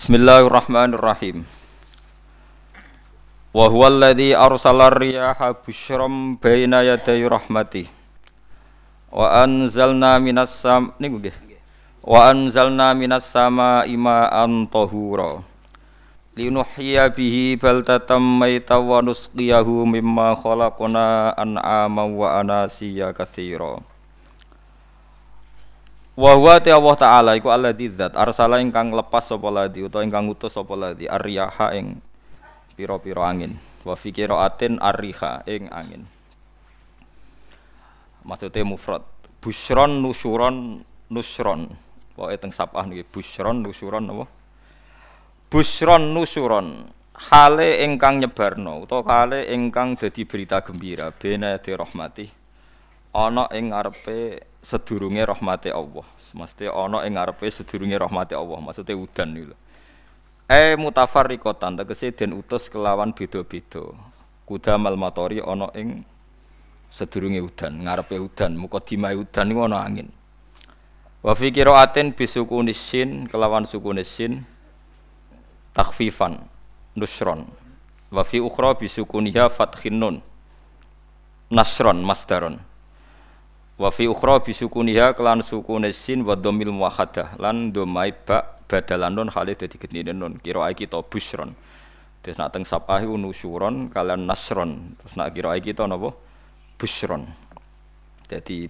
Bismillahirrahmanirrahim. Wa huwa alladhi arsala riyaha busyram baina yaday rahmatih. Wa anzalna minas sam niku nggih. Wa anzalna minas sama ma'an tahura. Linuhyiya bihi baldatan mayta wa nusqiyahu mimma khalaqna an'ama wa anasiya katsira. Wa huwa ta Allah taala iku alladzi zat arsala ingkang lepas sapa ladi utawa ingkang ngutus sapa ladi arriyaha ing pira-pira angin. Wa fi qiraatin arriha ing angin. Maksudnya mufrad. Busyron nusyuron nusron. Pokoke teng sapah niki busyron nusyuron apa? Busyron nusyuron. Hale ingkang nyebarno utawa hale ingkang dadi berita gembira bena di rahmati. Ana ing ngarepe sedurunge rahmati Allah. Maksudnya ana ing ngarepe sedurunge rahmati Allah. Maksudnya udan niku. Eh mutafarriqatan tegese den utus kelawan beda-beda. Kudamal matori ana ing sedurunge udan, ngarepe udan, mukadimah udan niku ana angin. Wa fi qiraatin bisukunis sin kelawan sukunis sin takhfifan nusron. Wa fi ukhra bisukuniha fathin nun. Nasron masdaron wa fi ukhra bi sukuniha kelan sukune sin wa dhammil muwahhadah lan dhamai ba badalan nun khalid dadi gedine nun kira kita busron. Terus nak teng sapah iku nusyuron kalian nasron. Terus nak kira kita napa busron. Jadi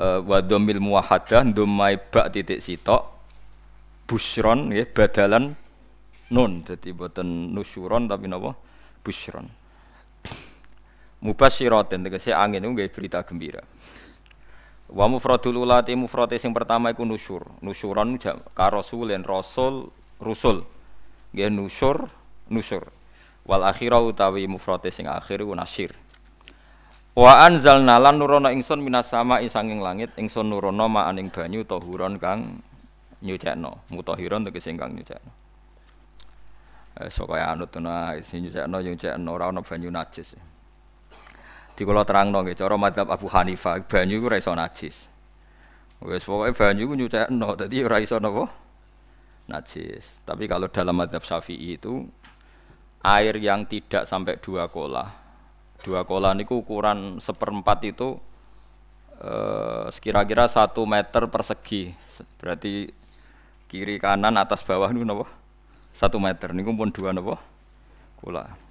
uh, wa dhammil muwahhadah dhamai ba titik sitok busron nggih badalan nun jadi boten nusyuron tapi napa busron. Mubasyiratin tegese angin nggih berita gembira Wa mufradul ulati mufrate sing pertama iku nusyur. Nusyuran ka rasulin rasul rusul. Nggih nusyur nusyur. Wal akhirah utawi mufrate sing akhir iku nasyir. Wa anzalna lan nurono ingsun minas sama sanging langit ingsun nurono ma'aning banyu tahuron kang nyucekno. Mutahiron tegese kang nyucekno. Eh sok kaya anut ana sing nyucekno nyucekno ora ana banyu najis. Di kula terangno nggih cara madzhab Abu Hanifah banyu iku ora iso najis. Wis pokoke banyu iku nyucekno dadi ora iso napa? Najis. Tapi kalau dalam madzhab Syafi'i itu air yang tidak sampai dua kola. Dua kola niku ukuran seperempat itu eh, sekira-kira satu meter persegi. Berarti kiri kanan atas bawah niku napa? Satu meter niku pun dua napa? Kula.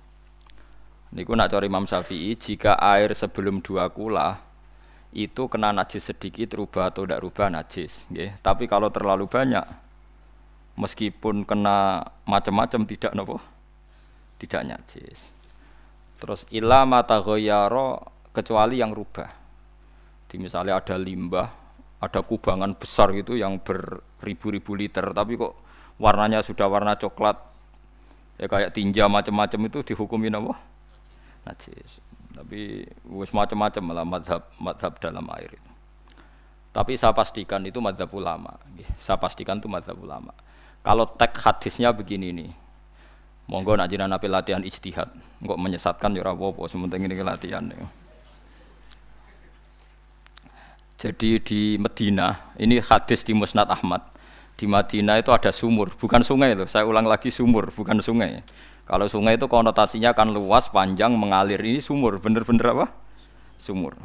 Niku nak cari Imam Syafi'i, jika air sebelum dua kula itu kena najis sedikit rubah atau tidak rubah najis, ya. Tapi kalau terlalu banyak, meskipun kena macam-macam tidak nopo, tidak najis. Terus ilah mata goyaro kecuali yang rubah. Di misalnya ada limbah, ada kubangan besar gitu yang beribu-ribu liter, tapi kok warnanya sudah warna coklat, ya kayak tinja macam-macam itu dihukumi nopo najis. Tapi wis macam-macam malah madhab madhab dalam air itu. Tapi saya pastikan itu madhab ulama. Saya pastikan itu madhab ulama. Kalau teks hadisnya begini nih, monggo nak jiran napi latihan ijtihad, nggak menyesatkan ya apa-apa, sementing ini latihan. Ya. Jadi di Medina, ini hadis di Musnad Ahmad. Di Madinah itu ada sumur, bukan sungai loh. Saya ulang lagi sumur, bukan sungai. Kalau sungai itu konotasinya kan luas, panjang, mengalir. Ini sumur, bener-bener apa? Sumur.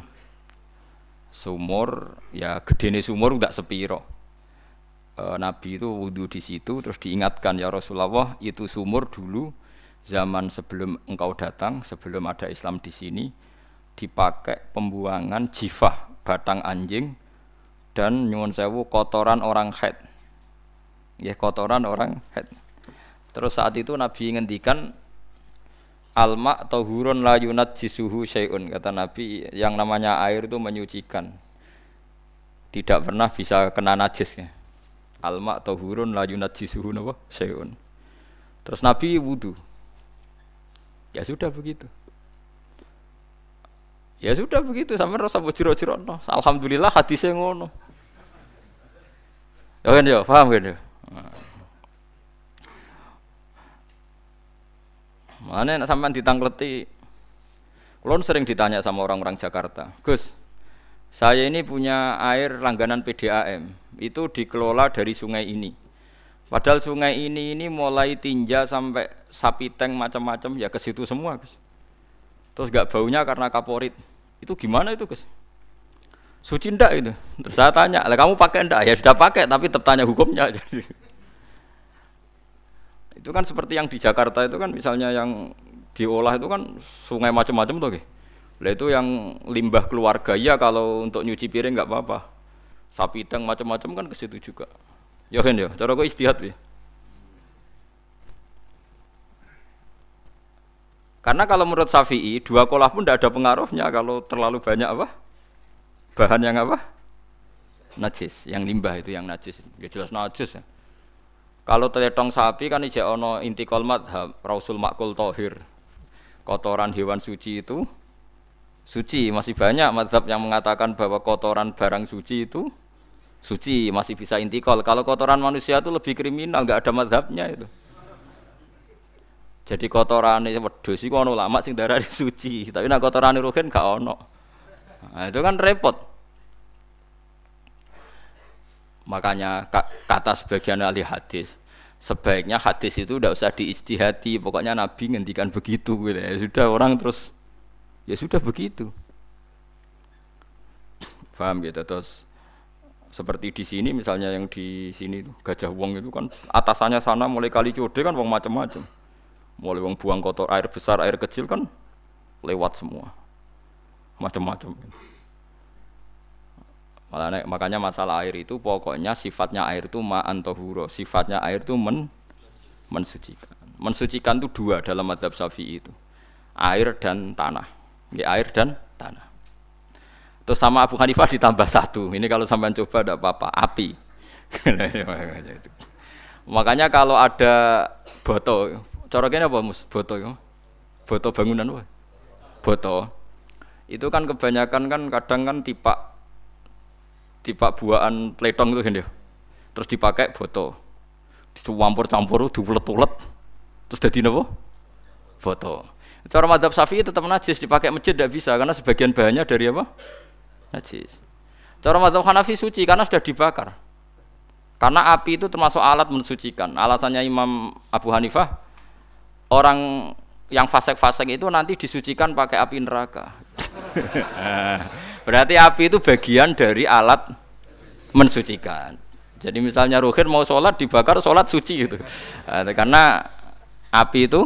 Sumur, ya gede nih sumur udah sepiro. E, Nabi itu wudhu di situ, terus diingatkan ya Rasulullah itu sumur dulu zaman sebelum engkau datang, sebelum ada Islam di sini dipakai pembuangan jifah batang anjing dan nyuwun sewu kotoran orang head. Ya kotoran orang head. Terus saat itu Nabi ngendikan alma hurun la yunat jisuhu syai'un kata Nabi. Yang namanya air itu menyucikan. Tidak pernah bisa kena najis ya. alma hurun la yunat jisuhu napa? Syai'un. Terus Nabi wudhu ya sudah begitu. Ya sudah begitu. Sampai rasa jiro-jiro no. alhamdulillah hadisnya ngono. Ya kan ya? Paham kan ya? Nah. Mana sampean ditangkleti. Kulon sering ditanya sama orang-orang Jakarta, Gus, saya ini punya air langganan PDAM, itu dikelola dari sungai ini. Padahal sungai ini ini mulai tinja sampai sapi tank macam-macam ya ke situ semua, Gus. Terus gak baunya karena kaporit. Itu gimana itu, Gus? Suci ndak itu? Terus saya tanya, lah kamu pakai ndak? Ya sudah pakai, tapi tetap tanya hukumnya. itu kan seperti yang di Jakarta itu kan misalnya yang diolah itu kan sungai macam-macam tuh, Lah itu yang limbah keluarga ya kalau untuk nyuci piring nggak apa-apa. Sapi tank macam-macam kan ke situ juga. Ya kan ya, cara kok istihad ya. Karena kalau menurut Syafi'i dua kolah pun tidak ada pengaruhnya kalau terlalu banyak apa? Bahan yang apa? Najis, yang limbah itu yang najis. Ya jelas najis ya. Kalau teletong sapi kan ijek ono inti kolmat Rasul makul tohir. Kotoran hewan suci itu suci. Masih banyak mazhab yang mengatakan bahwa kotoran barang suci itu suci masih bisa intikal. Kalau kotoran manusia itu lebih kriminal, nggak ada madhabnya itu. Jadi kotoran ini wedus itu ono lama sing darah suci, tapi nak kotoran ruhin gak ono. Nah, itu kan repot. Makanya kata sebagian ahli hadis, sebaiknya hadis itu tidak usah diistihati, pokoknya Nabi ngendikan begitu gitu. Ya sudah orang terus ya sudah begitu. Paham gitu terus seperti di sini misalnya yang di sini Gajah Wong itu kan atasannya sana mulai kali code kan wong macam-macam. Mulai wong buang kotor air besar, air kecil kan lewat semua. Macam-macam. Makanya masalah air itu pokoknya sifatnya air itu ma'an tohuro. Sifatnya air itu men, mensucikan. Mensucikan itu dua dalam madhab syafi'i itu. Air dan tanah. Ya, air dan tanah. Terus sama Abu Hanifah ditambah satu. Ini kalau sampai coba tidak apa-apa, api. Makanya kalau ada boto, coroknya apa mus? Ya? Boto bangunan apa? Boto. Itu kan kebanyakan kan kadang kan tipak tipak buahan pletong itu kan. Terus dipakai boto. Dicampur-campur, diulet-ulet. Terus jadi apa? Boto. Cara madhab syafi'i tetap najis dipakai masjid tidak bisa karena sebagian bahannya dari apa? najis. Cara mazhab Hanafi suci karena sudah dibakar. Karena api itu termasuk alat mensucikan. Alasannya Imam Abu Hanifah orang yang fasek-fasek itu nanti disucikan pakai api neraka. Berarti api itu bagian dari alat mensucikan. Jadi misalnya Ruhin mau sholat dibakar sholat suci itu. Karena api itu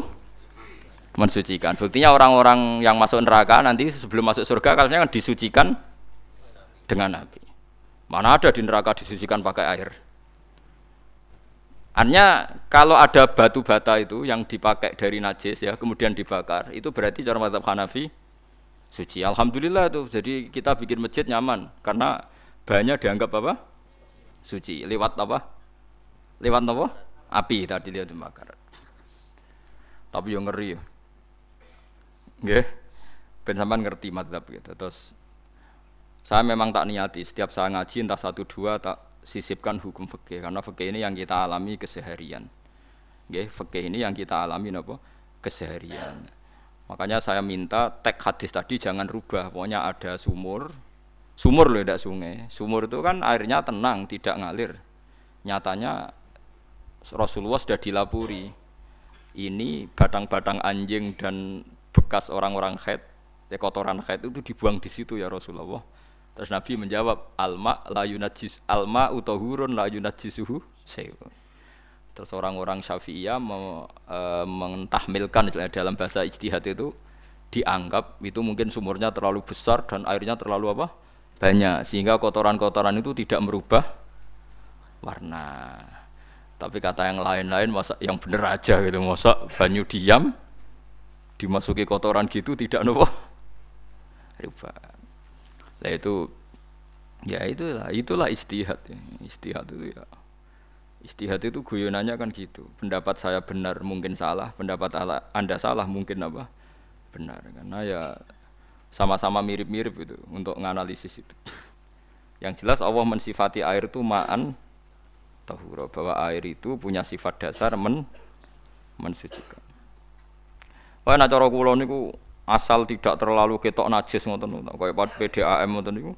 mensucikan. Buktinya orang-orang yang masuk neraka nanti sebelum masuk surga kalau kan disucikan dengan api. Mana ada di neraka disucikan pakai air. Artinya kalau ada batu bata itu yang dipakai dari najis ya kemudian dibakar itu berarti cara mazhab Hanafi suci. Alhamdulillah itu. Jadi kita bikin masjid nyaman karena banyak dianggap apa? Suci. Lewat apa? Lewat apa? Api tadi dia dibakar. Tapi yang ngeri ya. Nggih. Ben sampean ngerti mazhab gitu. Terus saya memang tak niati setiap saya ngaji entah satu dua tak sisipkan hukum fikih karena fikih ini yang kita alami keseharian. Nggih, fikih ini yang kita alami apa? keseharian. Makanya saya minta teks hadis tadi jangan rubah. Pokoknya ada sumur, sumur loh tidak sungai. Sumur itu kan airnya tenang, tidak ngalir. Nyatanya Rasulullah sudah dilapuri. Ini batang-batang anjing dan bekas orang-orang haid, ya kotoran haid itu dibuang di situ ya Rasulullah Terus Nabi menjawab, alma la yunajis alma utahurun la yunajisuhu sewu. Terus orang-orang Syafi'iyah me, e, mentahmilkan dalam bahasa ijtihad itu dianggap itu mungkin sumurnya terlalu besar dan airnya terlalu apa? banyak sehingga kotoran-kotoran itu tidak merubah warna. Tapi kata yang lain-lain masa yang bener aja gitu, masa banyu diam dimasuki kotoran gitu tidak nopo rubah. Nah itu ya itulah itulah istihad. Istihad itu ya. Istihad itu guyonannya kan gitu. Pendapat saya benar mungkin salah, pendapat Anda salah mungkin apa? Benar. Karena ya sama-sama mirip-mirip itu untuk menganalisis itu. Yang jelas Allah mensifati air itu ma'an tahura bahwa air itu punya sifat dasar men mensucikan. Wah, nah cara kula niku asal tidak terlalu ketok najis ngoten kaya PDAM ngoten niku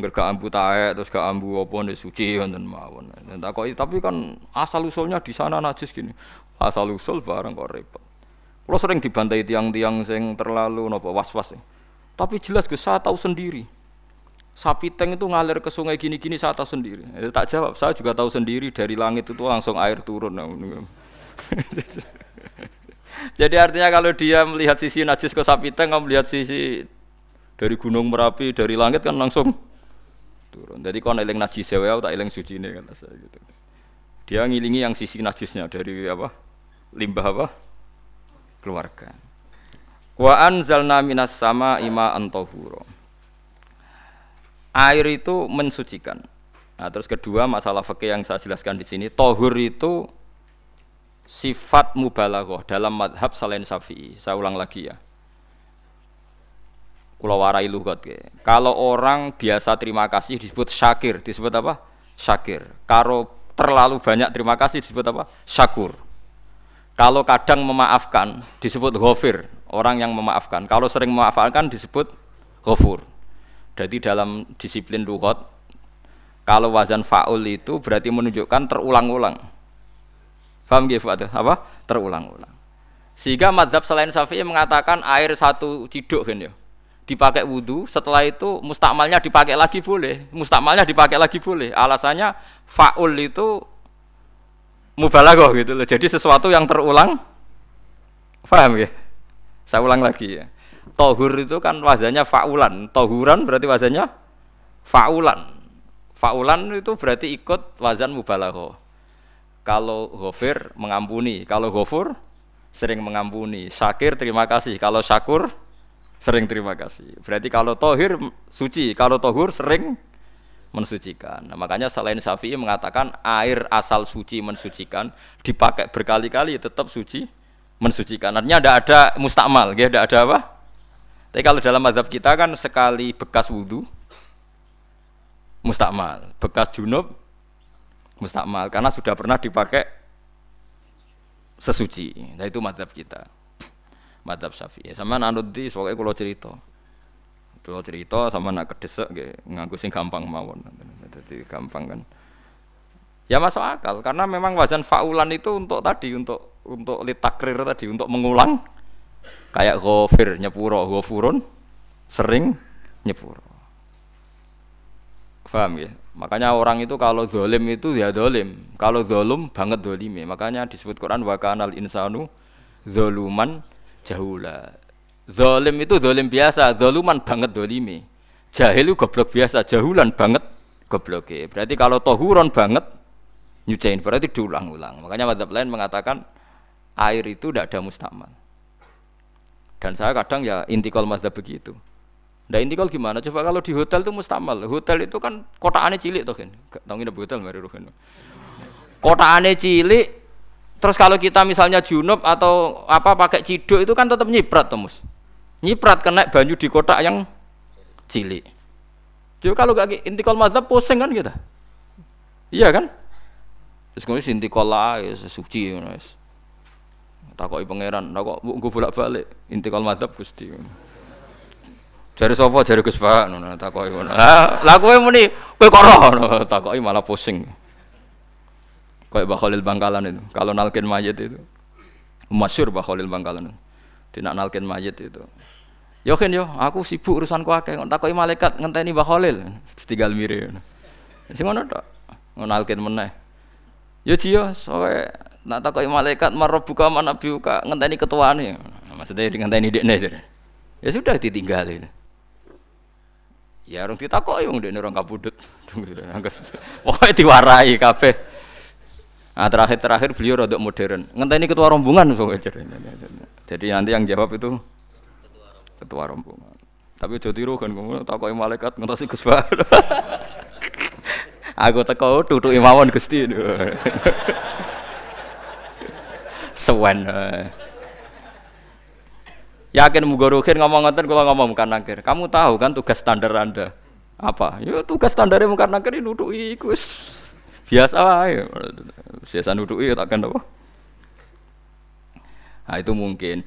Enggak gak ambu taek terus gak ambu apa nih suci ngoten mawon. Takoki tapi kan asal usulnya di sana najis gini. Asal usul bareng kok repot. Kalau sering dibantai tiang-tiang sing terlalu nopo was-was. Tapi jelas gue saya tahu sendiri. Sapi teng itu ngalir ke sungai gini-gini saya tahu sendiri. Eh, tak jawab, saya juga tahu sendiri dari langit itu langsung air turun. Jadi artinya kalau dia melihat sisi najis ke sapi kamu melihat sisi dari gunung merapi dari langit kan langsung turun. Jadi kalau eling najis ya, tak eling suci ini kan saya gitu. Dia ngilingi yang sisi najisnya dari apa? Limbah apa? Keluarga. Wa anzalna minas sama ima antohuro. Air itu mensucikan. Nah, terus kedua masalah fikih yang saya jelaskan di sini, tohur itu sifat mubalaghah dalam madhab selain syafi'i. Saya ulang lagi ya. Kulo warai lugat ke. Kalau orang biasa terima kasih disebut syakir, disebut apa? Syakir. Kalau terlalu banyak terima kasih disebut apa? Syakur. Kalau kadang memaafkan disebut ghafir, orang yang memaafkan. Kalau sering memaafkan disebut ghafur. Jadi dalam disiplin lugat kalau wazan faul itu berarti menunjukkan terulang-ulang. Paham gitu Apa? Terulang-ulang. Sehingga madhab selain Syafi'i mengatakan air satu ciduk kan ya dipakai wudhu, setelah itu mustakmalnya dipakai lagi boleh, mustakmalnya dipakai lagi boleh. Alasannya faul itu mubalaghah gitu loh. Jadi sesuatu yang terulang. Paham ya? Saya ulang lagi ya. Tohur itu kan wazannya faulan. Tohuran berarti wazannya faulan. Faulan itu berarti ikut wazan mubalaghah. Kalau ghafir mengampuni, kalau ghafur sering mengampuni. Syakir terima kasih. Kalau syakur sering terima kasih. Berarti kalau tohir suci, kalau tohur sering mensucikan. Nah, makanya selain Syafi'i mengatakan air asal suci mensucikan dipakai berkali-kali tetap suci mensucikan. Artinya tidak ada mustakmal, ya, tidak ada apa? Tapi kalau dalam mazhab kita kan sekali bekas wudhu mustakmal, bekas junub mustakmal karena sudah pernah dipakai sesuci. Nah itu mazhab kita madhab syafi'i. Sama anut di pokoknya kalau cerita. Kalau cerita sama nak kedesek nganggu sing gampang mawon. Jadi gampang kan. Ya masuk akal karena memang wazan faulan itu untuk tadi untuk untuk litakrir tadi untuk mengulang. Kayak ghafir nyepuro ghafurun sering nyepuro. Paham ya makanya orang itu kalau dolim itu ya dolim kalau dolum banget dolimi makanya disebut Quran wa kanal insanu zoluman jahula. Zalim itu zalim biasa, zaluman banget dolimi. Jahil itu goblok biasa, jahulan banget goblok. Berarti kalau tohuron banget nyucain berarti diulang-ulang. Makanya madzhab lain mengatakan air itu tidak ada mustamal. Dan saya kadang ya intikal mazhab begitu. Nah intikal gimana? Coba kalau di hotel itu mustamal. Hotel itu kan kotaannya cilik tuh kan. Tahu nggak hotel mari ruhen. Kotaannya cilik, Terus kalau kita misalnya junub atau apa pakai ciduk itu kan tetap nyiprat Mus. Nyiprat kena banyu di kotak yang cilik. Jadi kalau gak intikal mazhab pusing kan kita. Iya kan? Terus kemudian intikal lah ya suci guys. Takoki pangeran, tak kok gue bolak-balik intikal mazhab Gusti. Jari sapa jari Gus Pak ngono. Lah kowe muni kowe kok roh takoki malah pusing. Kayak Bakhalil Bangkalan itu. Kalau nalkin mayat itu. Masyur Bakhalil Bangkalan. Tidak nalkin mayat itu. Yo kan yo, aku sibuk urusan akeh. Takoki malaikat ngenteni Mbah Khalil. Tinggal mire. Sing ngono tok. Nalkin meneh. Yo jiyo, sowe nak takoki malaikat marabbuka manabiuka ngenteni ketuane. Maksudnya ngenteni dekne. Ya sudah ditinggalin. Ya orang ditakoki wong dekne orang kabudut. Pokoknya diwarai kabeh. Nah, terakhir-terakhir beliau rodok modern. Ngenteni ketua rombongan Jadi nanti yang jawab itu ketua rombongan. Tapi jadi tiru kan kamu takoki malaikat ngentosi Gus Aku teko tutuk imawon Gusti. Sewen. Yakin mugorokin ngomong ngoten kalau ngomong bukan nakir. Kamu tahu kan tugas standar Anda apa? Ya tugas standarnya bukan nakir ini nutuki iku biasa aja biasa nuduki ya takkan apa nah itu mungkin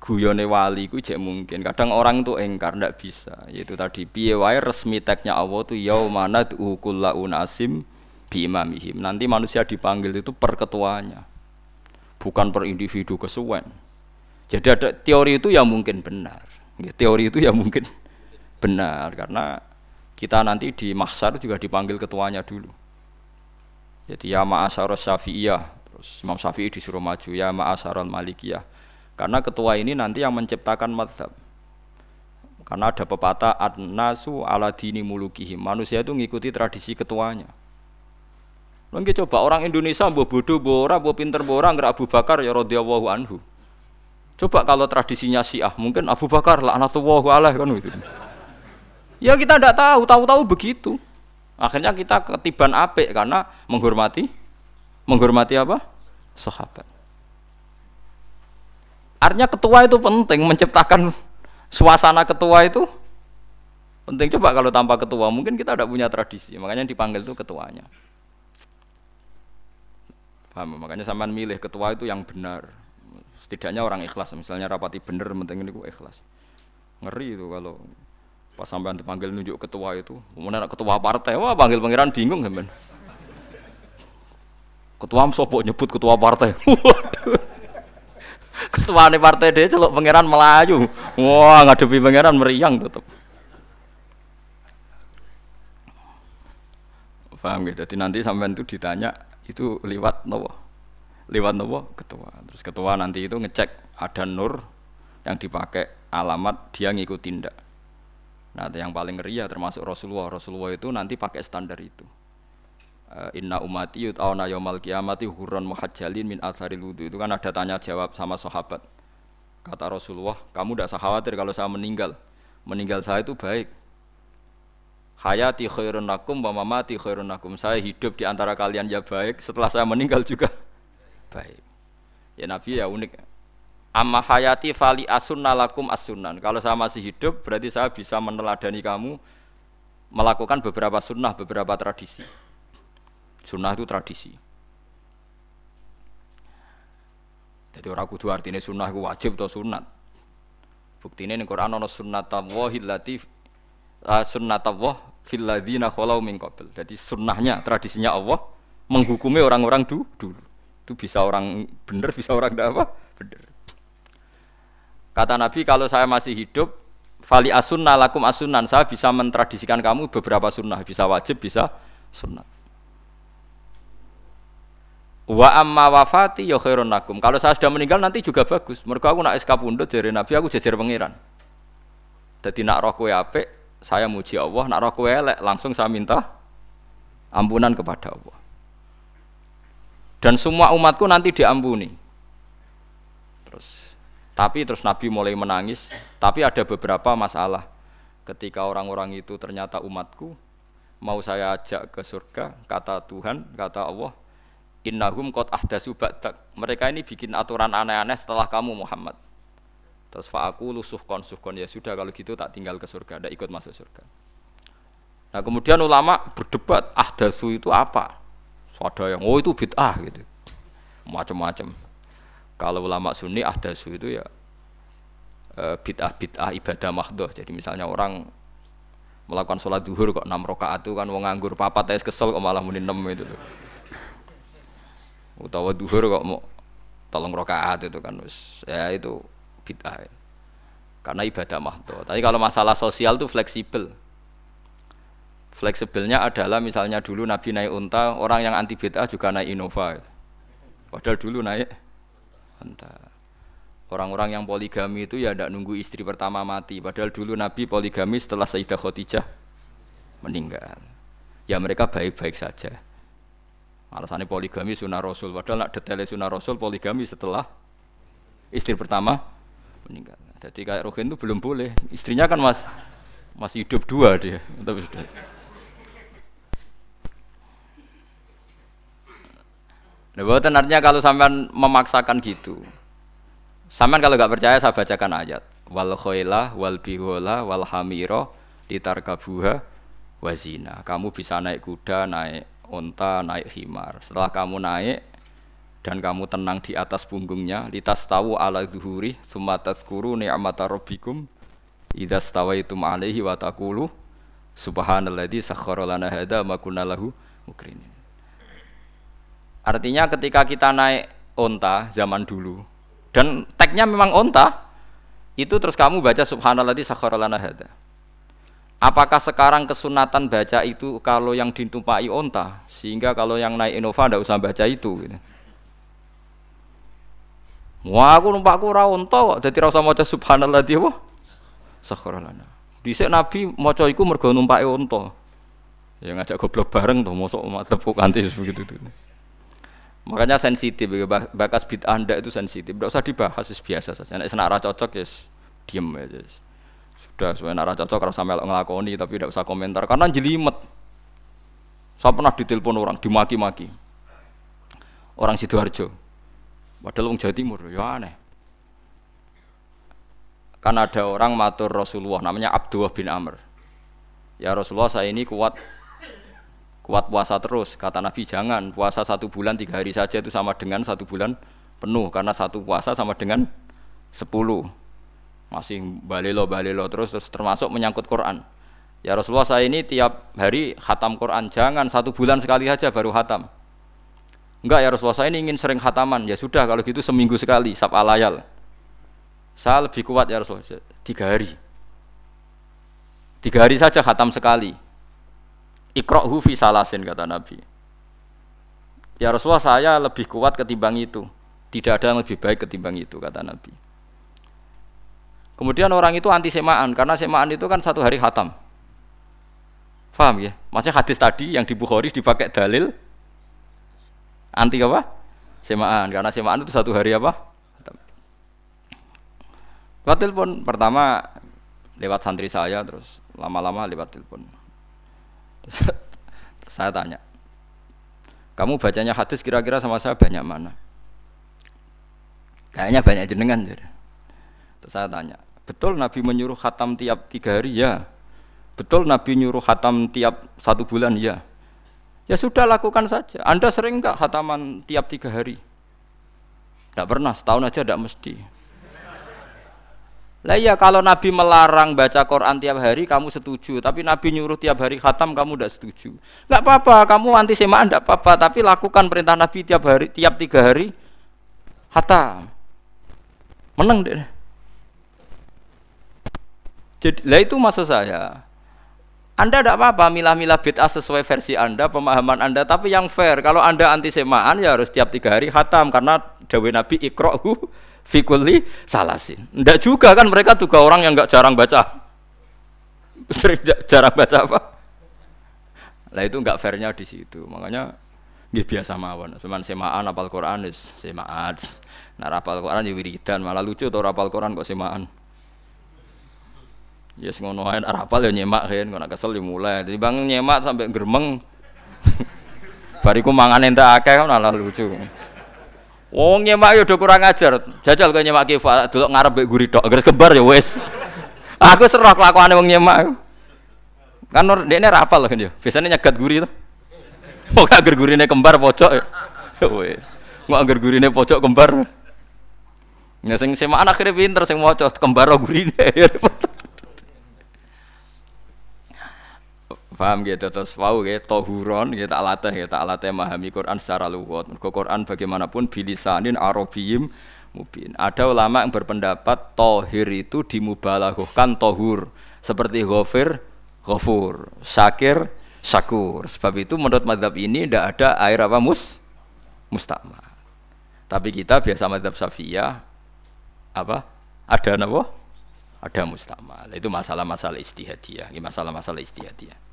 guyone wali ku jek mungkin. Kadang orang itu engkar ndak bisa. Yaitu tadi piye wae resmi teknya Allah tuh yaumana kullu unasim bi imamihim. Nanti manusia dipanggil itu per ketuanya. Bukan per individu kesuwen. Jadi ada teori itu yang mungkin benar. Teori itu yang mungkin benar karena kita nanti di mahsyar juga dipanggil ketuanya dulu. Jadi ya ma'asyara syafi'iyah, terus Imam Syafi'i disuruh maju, ya ma'asyara malikiyah karena ketua ini nanti yang menciptakan madhab. Karena ada pepatah ad-nasu ala dini mulukihim. Manusia itu mengikuti tradisi ketuanya. Mungkin coba orang Indonesia mbok bodoh, mbok ora, mbok pinter, mbok ora Abu Bakar ya radhiyallahu anhu. Coba kalau tradisinya Syiah, mungkin Abu Bakar laknatullah alaih kan gitu. Ya kita tidak tahu, tahu-tahu begitu. Akhirnya kita ketiban apik karena menghormati menghormati apa? Sahabat. Artinya ketua itu penting menciptakan suasana ketua itu penting. Coba kalau tanpa ketua mungkin kita tidak punya tradisi. Makanya dipanggil itu ketuanya. Paham? Makanya sampean milih ketua itu yang benar. Setidaknya orang ikhlas. Misalnya rapati bener penting ini ikhlas. Ngeri itu kalau pas sampean dipanggil nunjuk ketua itu kemudian ketua partai? Wah panggil pangeran bingung sampean. Ketua sopo nyebut ketua partai. Waduh. Ketuane partai dia celok pangeran Melayu. Wah ngadepi pangeran meriang tetep. Paham gitu jadi nanti sampean itu ditanya itu lewat nopo? Lewat nopo? Ketua. Terus ketua nanti itu ngecek ada nur yang dipakai alamat dia ngikut tindak nah yang paling ngeri ya termasuk Rasulullah. Rasulullah itu nanti pakai standar itu. Eh, inna umati yut'auna yaumal kiamati hurran muhajjalin min atharil wudu. Itu kan ada tanya jawab sama sahabat. Kata Rasulullah kamu tidak usah khawatir kalau saya meninggal. Meninggal saya itu baik. Hayati khairun nakum wa mamati khairun nakum saya hidup di antara kalian ya baik setelah saya meninggal juga baik. Ya Nabi ya unik amma hayati fali asunna lakum asunan kalau saya masih hidup berarti saya bisa meneladani kamu melakukan beberapa sunnah beberapa tradisi Sunnah itu tradisi. Jadi orang kudu artinya sunnah itu wajib atau sunat. Bukti ini Quran ada sunnat Allah latif uh, sunnat Allah fil ladina khalau min. Jadi sunnahnya tradisinya Allah menghukumi orang-orang dulu. dulu. Itu bisa orang benar, bisa orang tidak apa? Benar. Kata Nabi kalau saya masih hidup fali asunna lakum asunan saya bisa mentradisikan kamu beberapa sunnah bisa wajib bisa sunnah Wa amma wafati ya khairun nakum. Kalau saya sudah meninggal nanti juga bagus. Mereka aku nak SK pundut dari Nabi aku jajar pangeran. Jadi nak roh kowe apik, saya muji Allah, nak roh kowe elek langsung saya minta ampunan kepada Allah. Dan semua umatku nanti diampuni. Tapi terus Nabi mulai menangis, tapi ada beberapa masalah. Ketika orang-orang itu ternyata umatku, mau saya ajak ke surga, kata Tuhan, kata Allah, innahum qad ahdasu ba'dak. Mereka ini bikin aturan aneh-aneh setelah kamu Muhammad. Terus fa'aku lusuhkon suhkon ya sudah kalau gitu tak tinggal ke surga, tidak ikut masuk surga. Nah kemudian ulama berdebat ahdasu itu apa? So, ada yang oh itu bid'ah gitu, macam-macam. Kalau ulama sunni ahdasu itu ya bid'ah bid'ah ibadah mahdoh. Jadi misalnya orang melakukan sholat duhur kok enam rakaat itu kan wong nganggur papat tes kesel kok malah muni enam itu tuh utawa duhur kok mau tolong rokaat itu kan ya itu bid'ah karena ibadah mahdo tapi kalau masalah sosial itu fleksibel. Fleksibelnya adalah misalnya dulu Nabi naik unta orang yang anti bid'ah juga naik Innova padahal dulu naik orang-orang yang poligami itu ya tidak nunggu istri pertama mati padahal dulu Nabi poligami setelah Sayyidah Khadijah meninggal ya mereka baik-baik saja Alasannya poligami sunnah Rasul. Padahal nak detailnya sunnah Rasul poligami setelah istri pertama meninggal. Jadi kayak Rohin itu belum boleh. Istrinya kan mas masih hidup dua dia. Nah, buatan artinya kalau sampean memaksakan gitu. Sampean kalau nggak percaya saya bacakan ayat. Wal khoilah wal bihola wal hamiro ditarkabuha wazina. Kamu bisa naik kuda, naik unta naik himar. Setelah kamu naik, dan kamu tenang di atas punggungnya litas tahu ala zuhuri summa tazkuru ni'mata rabbikum idza stawaitum alaihi wa taqulu subhanalladzi sakhkhara lana hadza ma kunna lahu mukrinin artinya ketika kita naik onta zaman dulu dan tagnya memang onta itu terus kamu baca subhanalladzi sakhkhara lana hadza Apakah sekarang kesunatan baca itu kalau yang ditumpai onta, sehingga kalau yang naik Innova tidak usah baca itu? Gitu. Wah, aku numpakku ora unta kok, dadi ora usah maca subhanallah dia apa? Sakharalana. Dhisik Nabi maca iku mergo numpake unta. Ya ngajak goblok bareng tuh, mosok tepuk kanthi begitu tuh. Makanya sensitif, bakas bid anda itu sensitif. Tidak usah dibahas, biasa saja. Nek senara cocok ya diem aja. Sudah, sebenarnya nara cocok kalau sampai ngelakoni, tapi tidak usah komentar karena jelimet. Saya pernah ditelepon orang, dimaki-maki. Orang sidoarjo Padahal wong Jawa Timur, ya aneh. Kan ada orang matur Rasulullah namanya Abdullah bin Amr. Ya Rasulullah saya ini kuat kuat puasa terus. Kata Nabi jangan puasa satu bulan tiga hari saja itu sama dengan satu bulan penuh karena satu puasa sama dengan sepuluh. Masih balelo balelo terus terus termasuk menyangkut Quran. Ya Rasulullah saya ini tiap hari hatam Quran jangan satu bulan sekali saja baru hatam. Enggak ya Rasulullah saya ini ingin sering khataman. Ya sudah kalau gitu seminggu sekali sab alayal. Saya lebih kuat ya Rasulullah tiga hari. Tiga hari saja khatam sekali. Ikro'hu fi salasin kata Nabi. Ya Rasulullah saya lebih kuat ketimbang itu. Tidak ada yang lebih baik ketimbang itu kata Nabi. Kemudian orang itu anti semaan karena semaan itu kan satu hari khatam. Faham ya? Maksudnya hadis tadi yang di Bukhari dipakai dalil anti apa? Semaan karena semaan itu satu hari apa? Lewat telepon pertama lewat santri saya terus lama-lama lewat telepon. saya tanya, kamu bacanya hadis kira-kira sama saya banyak mana? Kayaknya banyak jenengan. Terus saya tanya, betul Nabi menyuruh khatam tiap tiga hari? Ya. Betul Nabi nyuruh khatam tiap satu bulan? Ya. Ya sudah lakukan saja. Anda sering enggak khataman tiap tiga hari? Tidak pernah, setahun aja tidak mesti. Lah iya kalau Nabi melarang baca Quran tiap hari kamu setuju, tapi Nabi nyuruh tiap hari khatam kamu tidak setuju. Enggak apa-apa, kamu anti semaan tidak apa-apa, tapi lakukan perintah Nabi tiap hari, tiap tiga hari khatam. Menang deh. Jadi, lah itu maksud saya. Anda tidak apa-apa milah-milah bid'ah sesuai versi Anda, pemahaman Anda, tapi yang fair. Kalau Anda anti semaan ya harus tiap tiga hari khatam karena dawe Nabi ikrohu fikuli salasin. Tidak juga kan mereka juga orang yang nggak jarang baca. jarang baca apa? Lah itu nggak fairnya di situ. Makanya nggih biasa mawon. Cuman semaan apal Quran is semaan. Nah apal Quran ya wiridan, malah lucu tuh apal Quran kok semaan. Ya yes, ngono ae rapal ya nyemak kan, kok kesel ya mulai. Jadi bang nyemak sampai geremeng. Bariku mangan entek akeh kan malah lucu. Wong nyemak ya udah kurang ajar. Jajal kok nyemak kifa delok ngarep mbek guri tok, agar kebar ya wis. Aku serah kelakuane wong nyemak. Kan dekne rapal kan ya. Biasanya nyegat guri to. Mau agar gurine kembar pojok ya. Wis. Mau agar gurine pojok kembar. Ya sing semaan akhirnya pinter sing maca kembar gurine. Paham gitu terus wau gitu tohuron gitu tak latih gitu tak memahami Quran secara luwat. Mergo Quran bagaimanapun bilisanin arabiyim mubin. Ada ulama yang berpendapat tohir itu dimubalaghahkan tohur seperti ghafir ghafur, syakir syakur. Sebab itu menurut madhab ini tidak ada air apa mus mustama. Tapi kita biasa madhab safiyah apa ada apa? Ada mustama. Itu masalah-masalah istihadiyah. Masalah-masalah istihadiyah.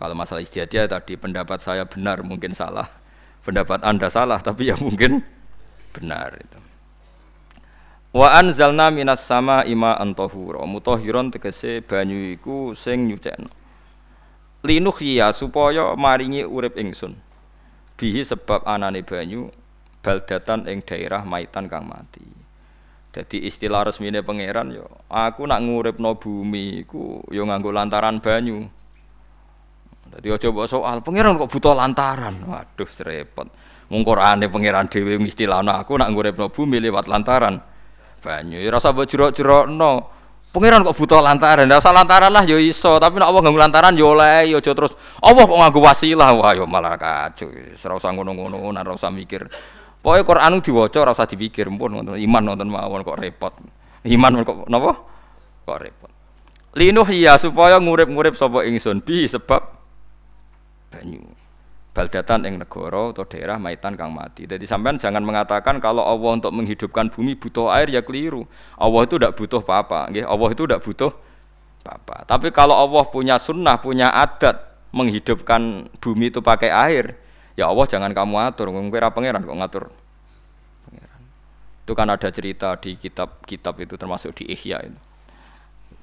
Kalau masalah istiadah tadi pendapat saya benar mungkin salah, pendapat anda salah tapi ya mungkin benar itu. Wa anzalna minas sama ima antahura mutahhiron tegese banyu iku sing nyucekno. Linuhya supaya maringi urip ingsun. Bihi sebab anane banyu baldatan ing daerah maitan kang mati. Jadi istilah resmine pangeran yo aku nak nguripno bumi iku yo nganggo lantaran banyu. Jadi aja soal, pangeran kok butuh lantaran. Waduh, serepot. Wong Qur'ane pangeran dhewe mistilahno aku nak nguripno bumi lewat lantaran banyu. Ya rasa mbok jero-jerokno. Pangeran kok butuh lantaran. Usah lantaran lah ya iso, tapi nek Allah nganggo lantaran ya oleh ya terus Allah kok nganggo wasilah. Wah ya malah kacau. Usah ngono-ngono, ora usah mikir. Pokoke Quran diwaca ora usah dipikir, pun iman nonton mawon kok repot. Iman kok napa? Kok repot. Linuh iya supaya ngurip-ngurip sapa ingsun bi sebab banyu baldatan yang negara atau daerah maitan kang mati. Jadi sampean jangan mengatakan kalau Allah untuk menghidupkan bumi butuh air ya keliru. Allah itu tidak butuh apa-apa. Allah itu tidak butuh apa-apa. Tapi kalau Allah punya sunnah, punya adat menghidupkan bumi itu pakai air, ya Allah jangan kamu atur. Mungkin pangeran kok ngatur. Pangeran. Itu kan ada cerita di kitab-kitab itu termasuk di Ihya itu.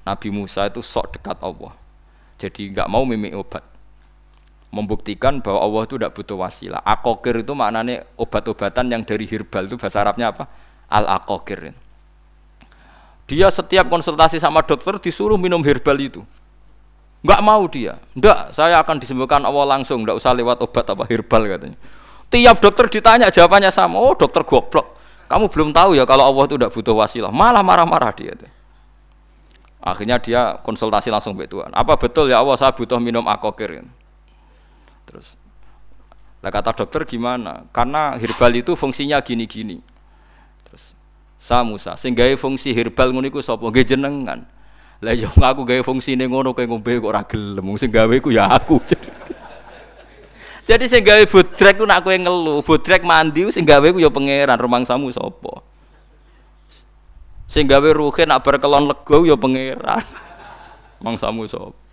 Nabi Musa itu sok dekat Allah. Jadi nggak mau mimik obat membuktikan bahwa Allah itu tidak butuh wasilah. Akokir itu maknanya obat-obatan yang dari herbal itu bahasa Arabnya apa? Al akokir. Dia setiap konsultasi sama dokter disuruh minum herbal itu. Enggak mau dia. Enggak, saya akan disembuhkan Allah langsung, enggak usah lewat obat apa herbal katanya. Tiap dokter ditanya jawabannya sama. Oh, dokter goblok. Kamu belum tahu ya kalau Allah itu tidak butuh wasilah. Malah marah-marah dia. Tuh. Akhirnya dia konsultasi langsung ke Tuhan. Apa betul ya Allah saya butuh minum akokir? Terus lah kata dokter gimana? Karena herbal itu fungsinya gini-gini. Terus sa Musa, sing fungsi herbal ngono iku sapa? Nggih jenengan. Lah yo iya, aku gawe fungsine ngono kowe ngombe kok ora gelem. Sing gawe ku ya aku. Jadi sing gawe bodrek ku nak kowe ngelu, bodrek mandi sing gawe ku ya pangeran rumangsamu sapa? Sing gawe ruhe nak berkelon lego ya pangeran. Mangsamu sapa?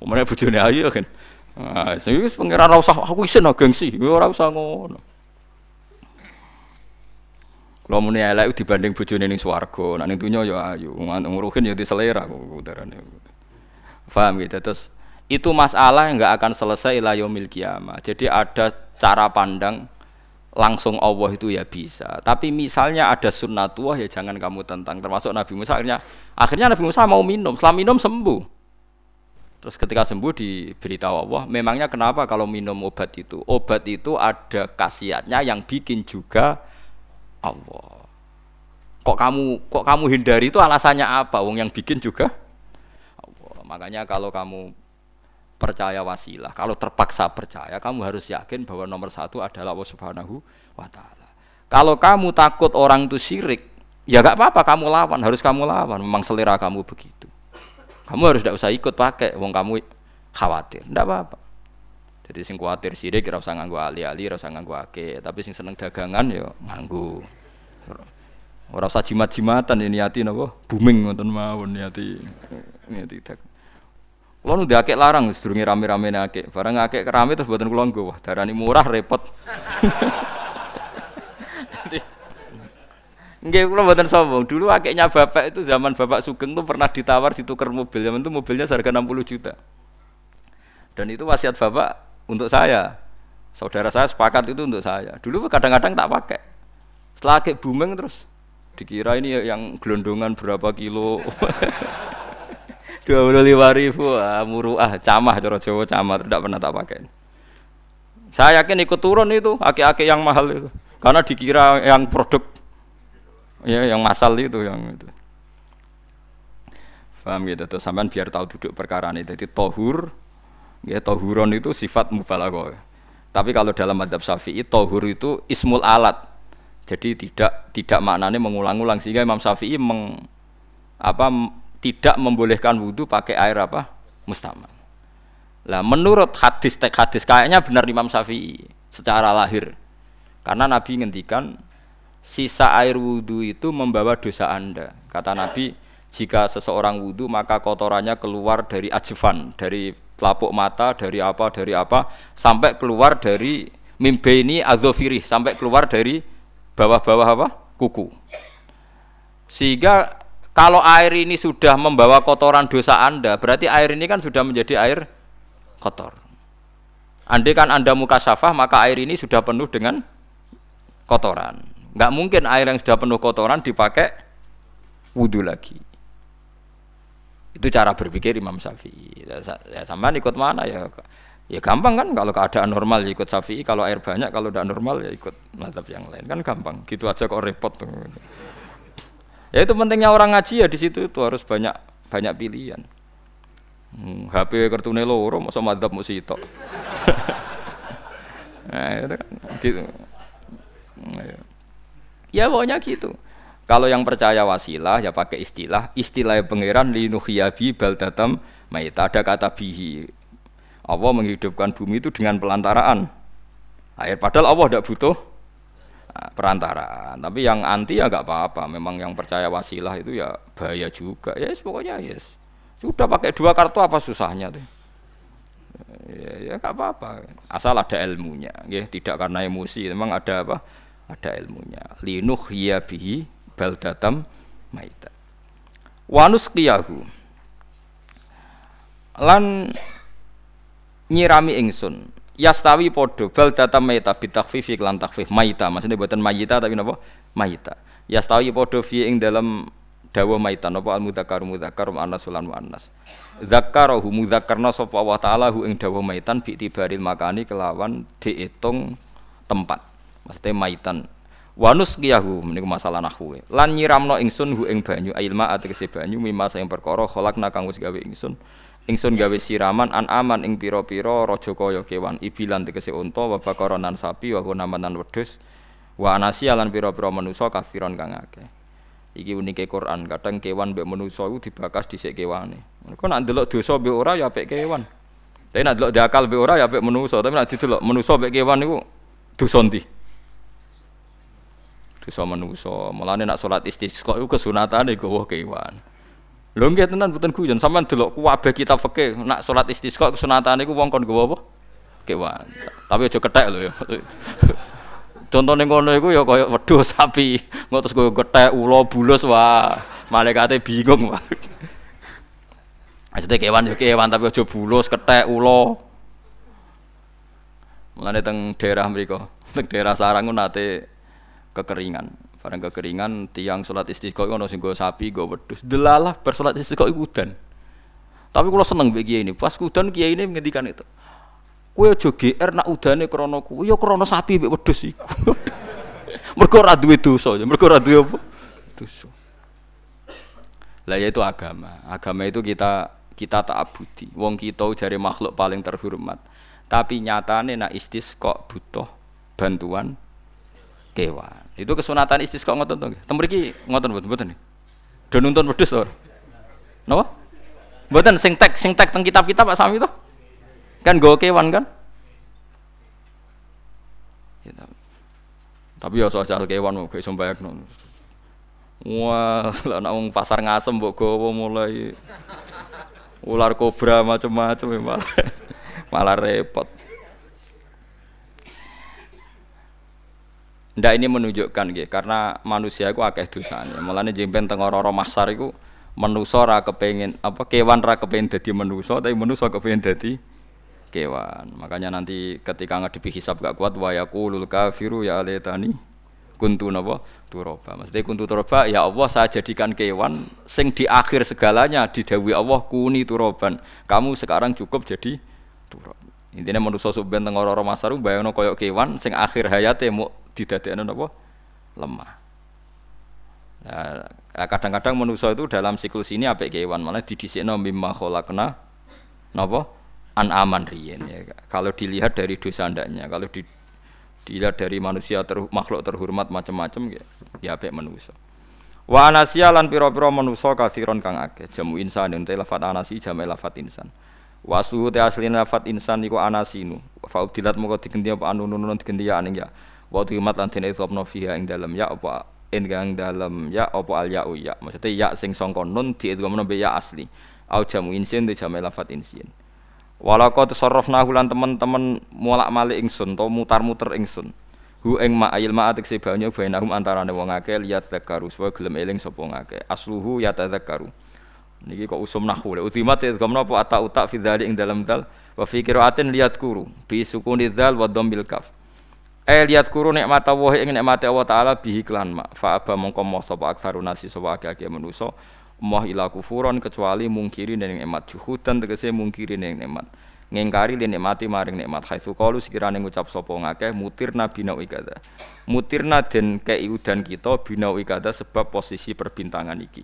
Umane bojone ayu kan. Ah, sing wis pangeran ora usah aku isin gengsi, ya ora usah ngono. Kalau muni elek dibanding bojone ning swarga, nek ning donya ya ayu, nguruhin ya diselera kok udarane. Paham gitu. Terus itu masalah yang enggak akan selesai ila yaumil kiamah. Jadi ada cara pandang langsung Allah itu ya bisa. Tapi misalnya ada sunnatullah ya jangan kamu tentang. Termasuk Nabi Musa akhirnya akhirnya Nabi Musa mau minum, setelah minum sembuh. Terus ketika sembuh diberitahu Allah, memangnya kenapa kalau minum obat itu? Obat itu ada khasiatnya yang bikin juga Allah. Kok kamu kok kamu hindari itu alasannya apa? Wong yang bikin juga Allah. Makanya kalau kamu percaya wasilah, kalau terpaksa percaya, kamu harus yakin bahwa nomor satu adalah Allah Subhanahu wa taala. Kalau kamu takut orang itu syirik, ya gak apa-apa kamu lawan, harus kamu lawan. Memang selera kamu begitu. Kamu harus tidak usah ikut pakai, wong kamu khawatir, tidak apa-apa. Jadi sing khawatir sirik ora usah nganggo ali-ali, ora usah nganggo ake, tapi sing seneng dagangan ya nganggo. Ora usah jimat-jimatan ini hati napa? Booming ngoten mawon niati. Niati dak. Kulo nu akeh larang sedurunge rame-rame akeh. Barang akeh kerame terus mboten kula nggo. Wah, darani murah repot. Nggih kula mboten sombong. Dulu akiknya bapak itu zaman bapak Sugeng tuh pernah ditawar ditukar mobil. Zaman itu mobilnya seharga 60 juta. Dan itu wasiat bapak untuk saya. Saudara saya sepakat itu untuk saya. Dulu kadang-kadang tak pakai. Setelah akik booming terus dikira ini yang gelondongan berapa kilo. Dua puluh lima ribu, ah, muruah, camah, cara Jawa camah, tidak pernah tak pakai. Saya yakin ikut turun itu, aki-aki yang mahal itu, karena dikira yang produk ya yang masal itu yang itu. Paham gitu? Tuh sampean biar tahu duduk perkara ini. Jadi tohur ya tohuron itu sifat mubalaghah. Tapi kalau dalam madhab syafi'i tohur itu ismul alat. Jadi tidak tidak maknanya mengulang-ulang. Sehingga Imam Syafi'i meng, apa tidak membolehkan wudhu pakai air apa? Mustamal. Lah menurut hadis tek hadis kayaknya benar Imam Syafi'i secara lahir. Karena Nabi ngendikan sisa air wudhu itu membawa dosa anda. Kata Nabi jika seseorang wudhu maka kotorannya keluar dari ajvan dari telapuk mata dari apa dari apa sampai keluar dari mimbe ini azofiri sampai keluar dari bawah-bawah apa? Kuku. Sehingga kalau air ini sudah membawa kotoran dosa anda berarti air ini kan sudah menjadi air kotor. Andai kan anda muka syafah maka air ini sudah penuh dengan kotoran nggak mungkin air yang sudah penuh kotoran dipakai wudhu lagi itu cara berpikir Imam Syafi'i ya, ya sama ikut mana ya Ya gampang kan kalau keadaan normal ya ikut Syafi'i, kalau air banyak kalau tidak normal ya ikut mazhab yang lain. Kan gampang. Gitu aja kok repot tuh. Ya itu pentingnya orang ngaji ya di situ itu harus banyak banyak pilihan. Hmm, HP kartune loro masa madzhab mesti itu. nah, itu kan gitu. Nah, ya. Ya pokoknya gitu. Kalau yang percaya wasilah ya pakai istilah, istilah pangeran linuhiyabi baldatam maita ada kata bihi. Allah menghidupkan bumi itu dengan pelantaraan air. Padahal Allah tidak butuh nah, perantaraan. Tapi yang anti ya nggak apa-apa. Memang yang percaya wasilah itu ya bahaya juga. Ya yes, pokoknya yes. Sudah pakai dua kartu apa susahnya tuh? Ya ya apa-apa. Asal ada ilmunya. Ya, tidak karena emosi. Memang ada apa? Ada ilmunya. Linuh bihi baldatam maita. Wanus kiyahu lan nyirami ingsun. Yastawi podo baldatam maita bitakfifi lan takfif maita. Maksudnya buatan mayita tapi napa maita. Yastawi podo fi ing dalam dawa maita. Napa al mudzakkar mudzakkar anas lan anas zakkarahu mudzakkarna sapa Allah taala hu ing dawa maitan bi tibaril makani kelawan diitung tempat maksudnya maitan Wanus kiyahu meniku masalah nahwu. Lan nyiramno ingsun hu ing banyu ailma ategese banyu mimma sing perkara khalaqna kang wis gawe ingsun. Ingsun gawe siraman an aman ing pira-pira raja kaya kewan ibilan tegese unta wa sapi wa namanan wedhus wa anasi lan pira-pira manusa kasiron kang akeh. Iki unike Quran, kadang kewan mbek manusa iku dibakas dhisik kewane. Kok nak ndelok dosa mbek ora ya apik kewan. Tapi nak ndelok diakal mbek ora ya apik manusa, tapi nak didelok manusa mbek kewan niku dosa ndi? Dosa manusa. Mulane nak salat istisqa iku kesunatane gawa kewan. Lho nggih tenan mboten guyon, sampean delok kabeh kitab fikih nak salat istisqa kesunatane iku wong kon gawa apa? Kewan. Tapi aja kethek lho ya. Contohnya ngono iku ya kaya wedhus sapi, ngono terus kaya kethek ula bulus wah. Malaikate bingung wah. Maksudnya kewan ya kewan tapi aja bulus, kethek, ula. Mulane teng daerah mriku, teng daerah sarang nate kekeringan. Barang kekeringan tiang sholat istiqo ono sing go sapi, go wedhus. Delalah bersolat istiqo iku udan. Tapi kalau seneng mbek ini, pas udan kiai ini menghentikan itu. Kue aja GR nak udane krana kuwi, ya krana sapi mbek wedhus iku. mergo ora duwe dosa, ya mergo apa? Lah ya itu agama. Agama itu kita kita tak abudi. Wong kita jari makhluk paling terhormat. Tapi nyatane nak istisqa butuh bantuan kewan. Itu kesunatan istisqa ngoten to nggih. Tem mriki ngoten mboten mboten. Do nuntun wedhus to. Napa? Mboten sing tek sing tek teng kitab-kitab Pak Sami to. Kan go kewan kan? Ya, tapi ya soal kewan mau iso mbayakno. Wah, lah wong pasar ngasem mbok gawa mulai ular kobra macam-macam malah malah repot. Ndak ini menunjukkan gitu, karena manusia itu akeh dosanya. Mulane jemben teng ora masar iku manusa ora kepengin apa kewan ra kepengin dadi manusa tapi manusa kepengin dadi kewan. Makanya nanti ketika ngadepi hisab gak kuat wa yaqulul kafiru ya alaytani kuntu napa turoba. Maksudnya kuntu turoba ya Allah saya jadikan kewan sing di akhir segalanya didawi Allah kuni turoban. Kamu sekarang cukup jadi turab. Intinya manusia subben teng ora masar bayangno koyok kewan sing akhir hayate mau didadekno napa lemah. Nah, kadang-kadang manusia itu dalam siklus ini apik kewan malah didhisikno mimma khalaqna napa an aman riyen ya. Kalau dilihat dari dosa ndaknya, kalau di, dilihat dari manusia ter, makhluk terhormat macam-macam ya, ya apik manusia. Wa anasia lan pira-pira manusa kasiron kang akeh. Jamu insan ente lafat anasi jamu lafat insan. Wasu te aslina lafat insan iku anasinu. Fa ubdilat moko digenti apa anu nunun digenti ya aning ya wa timat lan den idhofna fiha ing dalem ya apa ing dalem ya apa al ya ya maksudnya ya sing sangka nun diidghamna be ya asli au jamu insin de jamu lafat insin Walako tasarrafna lan teman-teman mulak-malik ingsun to mutar-muter ingsun. Hu ing ma ayil ma atik sebanya bainahum antarane wong akeh liat zakaru supaya gelem eling sapa ngake. Asluhu ya tadzakaru. Niki kok usum nahwu le utimat idghamna apa ata utak fi dzalik ing dalam dal wa qiraatin liat kuru bi sukuni dzal wa dhammil kaf. Eh lihat kuru nikmat Allah ing nikmate Allah taala bihi klan mak. Fa aba mongko moh sapa aksarun nasi sapa akeh-akeh manusa. Moh ila kufuron kecuali mungkiri ning nikmat juhudan tegese mungkiri ning nikmat ngingkari li nikmati maring nikmat haitsu qalu sekirane ngucap sapa ngakeh mutirna bina ikada mutirna den kei udan kita bina ikada sebab posisi perbintangan iki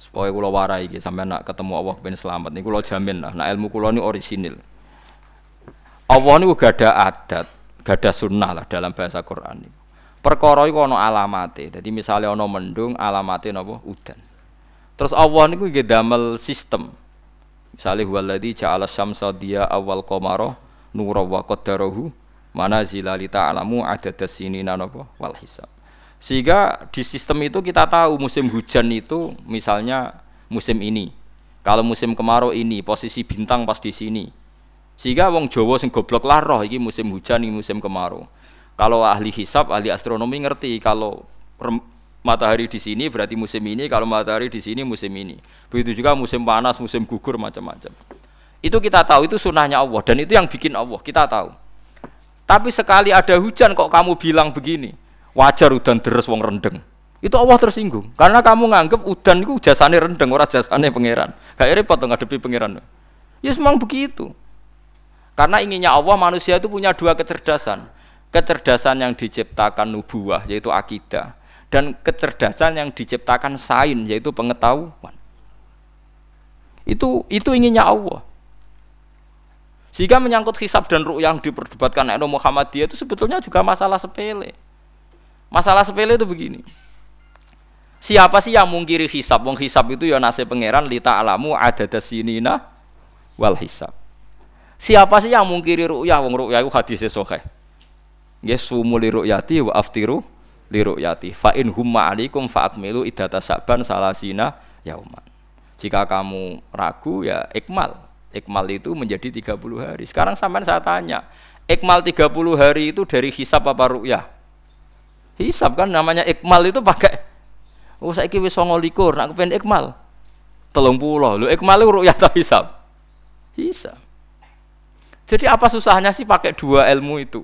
supaya kula warai iki sampai nak ketemu Allah ben selamat. Niku kula jamin lah nak ilmu kula ini orisinil. Allah niku gak ada adat gak ada sunnah lah dalam bahasa Quran ini perkara iku ana alamate. Dadi misalnya ana mendung alamate napa? Udan. Terus Allah niku nggih damel sistem. Misalnya huwaladzi ja'ala syamsa dia awal qamara nura wa qaddarahu manazila li ta'lamu adada sinina napa? Wal hisab. Sehingga di sistem itu kita tahu musim hujan itu misalnya musim ini. Kalau musim kemarau ini posisi bintang pas di sini. Sehingga wong Jawa sing goblok lah roh iki musim hujan ini musim kemarau. Kalau ahli hisab, ahli astronomi ngerti kalau matahari di sini berarti musim ini, kalau matahari di sini musim ini. Begitu juga musim panas, musim gugur macam-macam. Itu kita tahu itu sunnahnya Allah dan itu yang bikin Allah kita tahu. Tapi sekali ada hujan kok kamu bilang begini, wajar udan deres wong rendeng. Itu Allah tersinggung karena kamu nganggep udan itu jasane rendeng ora jasane pangeran. Kayak repot ngadepi pangeran. Ya memang begitu. Karena inginnya Allah manusia itu punya dua kecerdasan. Kecerdasan yang diciptakan nubuah yaitu akidah dan kecerdasan yang diciptakan sain yaitu pengetahuan. Itu itu inginnya Allah. Sehingga menyangkut hisab dan ruh yang diperdebatkan Nabi Muhammadiyah itu sebetulnya juga masalah sepele. Masalah sepele itu begini. Siapa sih yang mungkiri hisab? Wong hisab itu ya nasib pangeran lita alamu ada sinina wal hisab. Siapa sih yang mungkiri ru'yah? Wong ru'yah itu hadisnya sahih. Nggih sumuli ru'yati wa aftiru liru'yati fa in humma alaikum fa akmilu idata saban salasina yauman jika kamu ragu ya ikmal ikmal itu menjadi 30 hari sekarang sampai saya tanya ikmal 30 hari itu dari hisab apa ru'yah hisab kan namanya ikmal itu pakai oh saya wis 29 nak kepen ikmal telung puluh lu ikmal itu ru'yah atau hisab hisab jadi apa susahnya sih pakai dua ilmu itu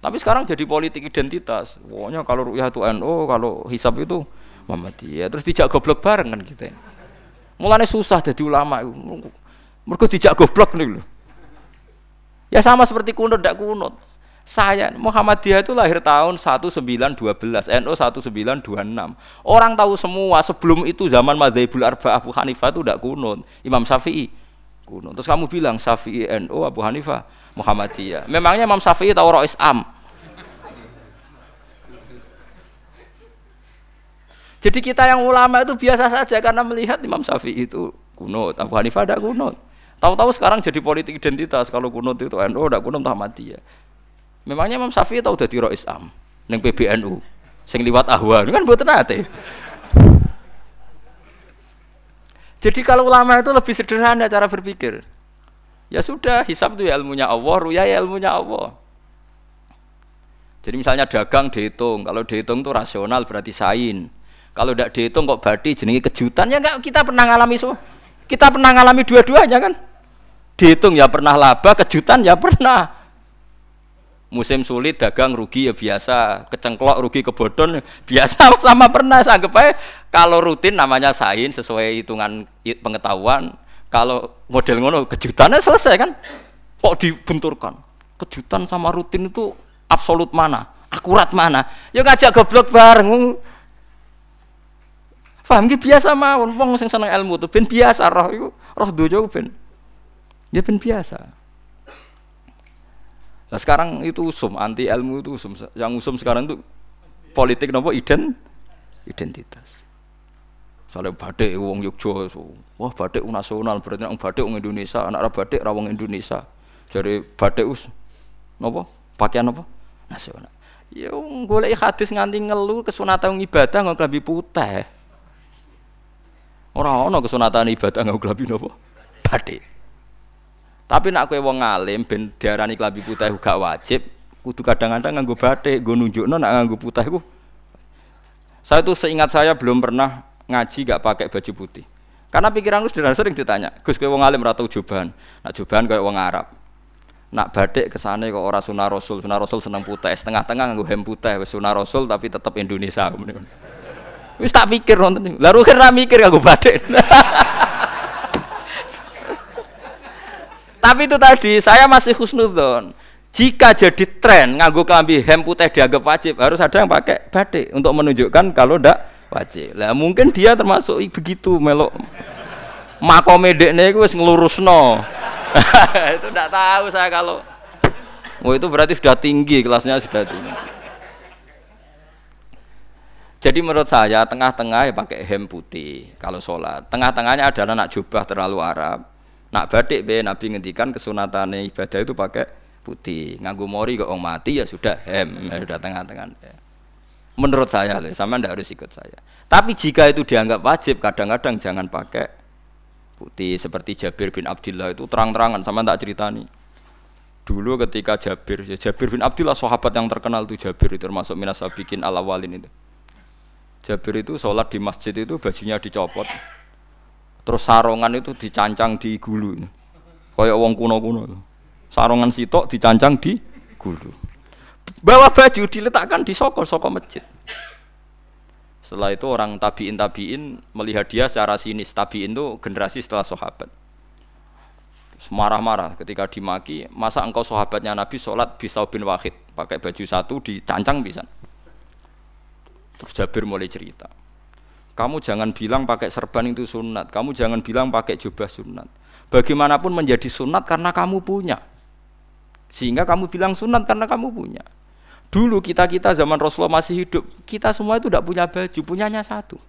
tapi sekarang jadi politik identitas. Pokoknya kalau rukyah itu NU, kalau hisab itu Muhammadiyah. Terus dijak goblok bareng kan kita. Mulanya susah jadi ulama. Mereka dijak goblok nih loh. Ya sama seperti kunut tidak kunut. Saya Muhammadiyah itu lahir tahun 1912, NU 1926. Orang tahu semua sebelum itu zaman Madzhabul Arba'ah Abu Hanifah itu tidak kunut. Imam Syafi'i kunut. Terus kamu bilang Syafi'i NU Abu Hanifah Muhammadiyah. Memangnya Imam Syafi'i tahu Rois Am? Jadi kita yang ulama itu biasa saja karena melihat Imam Syafi'i itu kunut, Abu Hanifah ada kunut. Tahu-tahu sekarang jadi politik identitas kalau kunut itu NU tidak kunut Muhammadiyah. Memangnya Imam Syafi'i tahu dari Rois Am neng PBNU sing liwat ahwa kan buat nate. Jadi kalau ulama itu lebih sederhana cara berpikir. Ya sudah, hisab itu ya ilmunya Allah, ruya ya ilmunya Allah. Jadi misalnya dagang dihitung, kalau dihitung itu rasional berarti sain. Kalau tidak dihitung kok berarti jenenge kejutan ya enggak kita pernah ngalami semua. Kita pernah ngalami dua-duanya kan? Dihitung ya pernah laba, kejutan ya pernah. Musim sulit dagang rugi ya biasa, kecengklok rugi kebodon biasa sama pernah anggap aja kalau rutin namanya sain sesuai hitungan pengetahuan, kalau model ngono kejutannya selesai kan? Kok dibenturkan? Kejutan sama rutin itu absolut mana? Akurat mana? Ya ngajak goblok bareng. Paham ki biasa mawon wong sing seneng ilmu tuh ben biasa roh iku roh dojo ben. Ya ben biasa. Nah sekarang itu usum anti ilmu itu usum yang usum sekarang itu politik nopo ident identitas. Soalnya batik wong Yogyo, wah batik nasional berarti orang batik wong Indonesia, anak batik rawong Indonesia. Jadi batik us, nopo pakaian nopo nasional. Ya golek hadis nganti ngelu kesunatan ibadah nggak klambi putih. Orang ono kesunatan ibadah nggak klambi nopo batik. Tapi nak kowe wong alim ben diarani klambi putih gak wajib, kudu kadang-kadang nganggo batik, nggo nunjukno nak nganggo putih iku. Saya tuh seingat saya belum pernah ngaji gak pakai baju putih. Karena pikiranku sederhana sering ditanya, Gus kowe wong alim ora tau jubahan. Nak jubahan kayak wong Arab. Nak badik kesane kok ora sunah Rasul, sunah Rasul seneng putih, setengah-tengah nganggo hem putih wis sunah Rasul tapi tetep Indonesia. Wis tak pikir nonton. Lah mikir nganggo badik. Tapi itu tadi saya masih husnudon. Jika jadi tren nganggo kelambi hem putih dianggap wajib, harus ada yang pakai batik untuk menunjukkan kalau ndak wajib. Lah mungkin dia termasuk begitu melok makome dekne iku wis nglurusno. itu ndak tahu saya kalau Oh itu berarti sudah tinggi kelasnya sudah tinggi. Jadi menurut saya tengah-tengah ya pakai hem putih kalau sholat. Tengah-tengahnya adalah nak jubah terlalu Arab. Nak batik be Nabi ngendikan kesunatan ibadah itu pakai putih. Nganggu mori kok orang mati ya sudah hem, ya sudah tengah-tengah. Menurut saya, sama ndak harus ikut saya. Tapi jika itu dianggap wajib, kadang-kadang jangan pakai putih seperti Jabir bin Abdullah itu terang-terangan sama tak ceritani. Dulu ketika Jabir, ya Jabir bin Abdullah sahabat yang terkenal itu Jabir itu termasuk minas bikin ala walin itu Jabir itu sholat di masjid itu bajunya dicopot. Terus sarongan itu dicancang di gulu. Kayak wong kuno-kuno. Sarongan sitok dicancang di gulu. Bawa baju diletakkan di soko-soko masjid. Setelah itu orang tabiin tabiin melihat dia secara sinis. Tabiin itu generasi setelah sahabat. Marah-marah ketika dimaki. Masa engkau sahabatnya Nabi sholat bisa bin wahid pakai baju satu dicancang bisa. Terus Jabir mulai cerita. Kamu jangan bilang pakai serban itu sunat. Kamu jangan bilang pakai jubah sunat. Bagaimanapun menjadi sunat karena kamu punya. Sehingga kamu bilang sunat karena kamu punya. Dulu kita-kita zaman Rasulullah masih hidup, kita semua itu tidak punya baju, punyanya satu.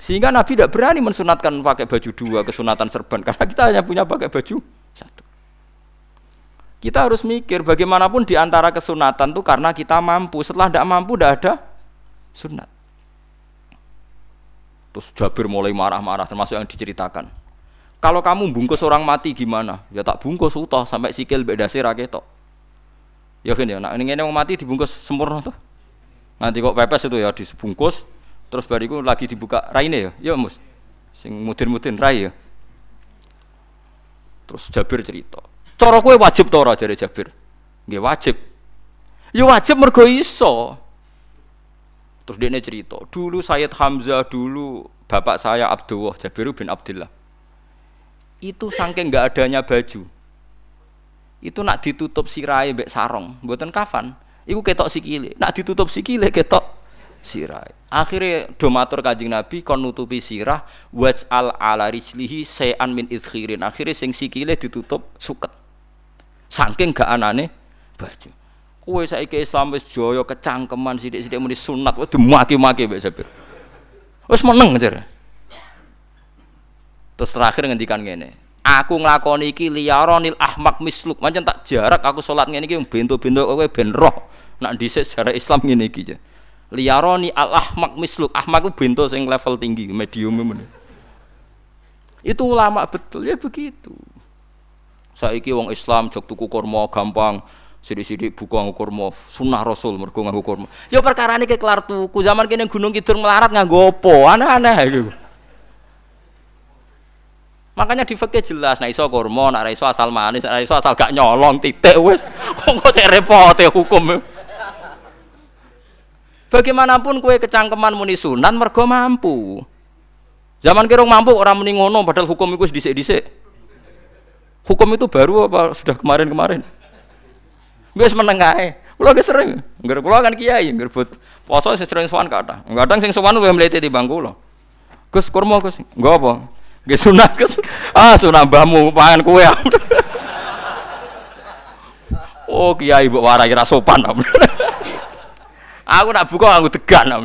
Sehingga Nabi tidak berani mensunatkan pakai baju dua, kesunatan serban. Karena kita hanya punya pakai baju satu. Kita harus mikir bagaimanapun di antara kesunatan itu karena kita mampu. Setelah tidak mampu tidak ada sunat. Terus Jabir mulai marah-marah termasuk yang diceritakan. Kalau kamu bungkus orang mati gimana? Ya tak bungkus utuh sampai sikil beda sih raketok. Ya kan ya, nak ini mau mati dibungkus sempurna tuh. Nanti kok pepes itu ya dibungkus, terus bariku lagi dibuka raine ya, ya mus. Sing mudin-mudin rai ya. Terus Jabir cerita, Cara kowe wajib to jare Jabir? Nggih wajib. Ya wajib mergo iso. Terus dia cerita, dulu Sayyid Hamzah dulu bapak saya Abdullah Jabir bin Abdullah. Itu saking enggak adanya baju. Itu nak ditutup sirai mbek sarong, mboten kafan. Iku ketok sikile. Nak ditutup sikile ketok sirah. Akhirnya domatur kajing Nabi kon nutupi sirah waj al ala rijlihi sayan min idkhirin. Akhirnya sing sikile ditutup suket. Saking gak anane baju. Kowe saiki Islam wis jaya kecangkeman sithik-sithik muni sunat wis dimaki-maki mbek Jabir. Wis meneng jar. Terus terakhir ngendikan ngene. Aku nglakoni iki liyaronil ahmak misluk. Mancen tak jarak aku salat ngene iki bento-bento kowe ben roh. Nak dhisik sejarah Islam ngene iki. Liyaroni al ahmak misluk. Ahmak ku bento sing level tinggi, medium ngene. Itu ulama betul ya begitu. Saiki wong Islam jog tuku kurma gampang. Sidik-sidik buku nganggo kurma, sunnah Rasul mergo nganggo kurma. Ya perkara ini kelar tuku. Zaman kene Gunung Kidul melarat nganggo apa? Aneh-aneh gitu. Makanya di fikih jelas, nah iso kurma, nah iso asal manis, nah iso asal gak nyolong titik wis. Kok cek repote hukum. Bagaimanapun kue kecangkeman muni sunan mergo mampu. Zaman kira mampu orang muni padahal hukum itu dhisik-dhisik. Hukum itu baru apa sudah kemarin-kemarin? Wis menengahe. Kula ge sering, ngger kula kan kiai, ngger but poso sing sering sowan kata. Kadang sing sowan luwih di bangku lho. Gus kurma Gus, nggo apa? Nggih sunah Gus. Ah sunah mbahmu pangan kowe. oh kiai mbok warai ra sopan. Aku nak buka aku degan.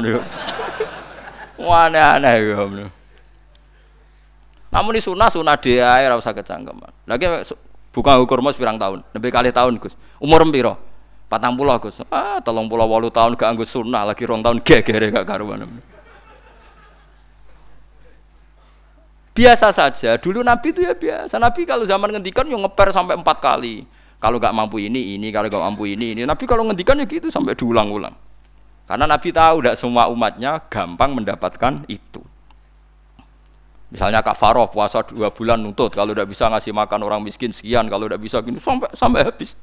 Aneh-aneh ya. Namun ini sunah sunah dia ora usah kecangkeman. Lagi bukan ukur mas pirang tahun, lebih kali tahun Gus. Umur piro? Patang pulau Gus. Ah, tolong pulau walu tahun gak anggo sunah lagi rong tahun gegere gak karuan. Biasa saja. Dulu Nabi itu ya biasa. Nabi kalau zaman ngendikan yang ngeper sampai empat kali. Kalau gak mampu ini, ini. Kalau gak mampu ini, ini. Nabi kalau ngendikan ya gitu sampai diulang-ulang. Karena Nabi tahu tidak semua umatnya gampang mendapatkan itu. Misalnya kafaroh puasa dua bulan nuntut kalau tidak bisa ngasih makan orang miskin sekian kalau tidak bisa gini sampai sampai habis.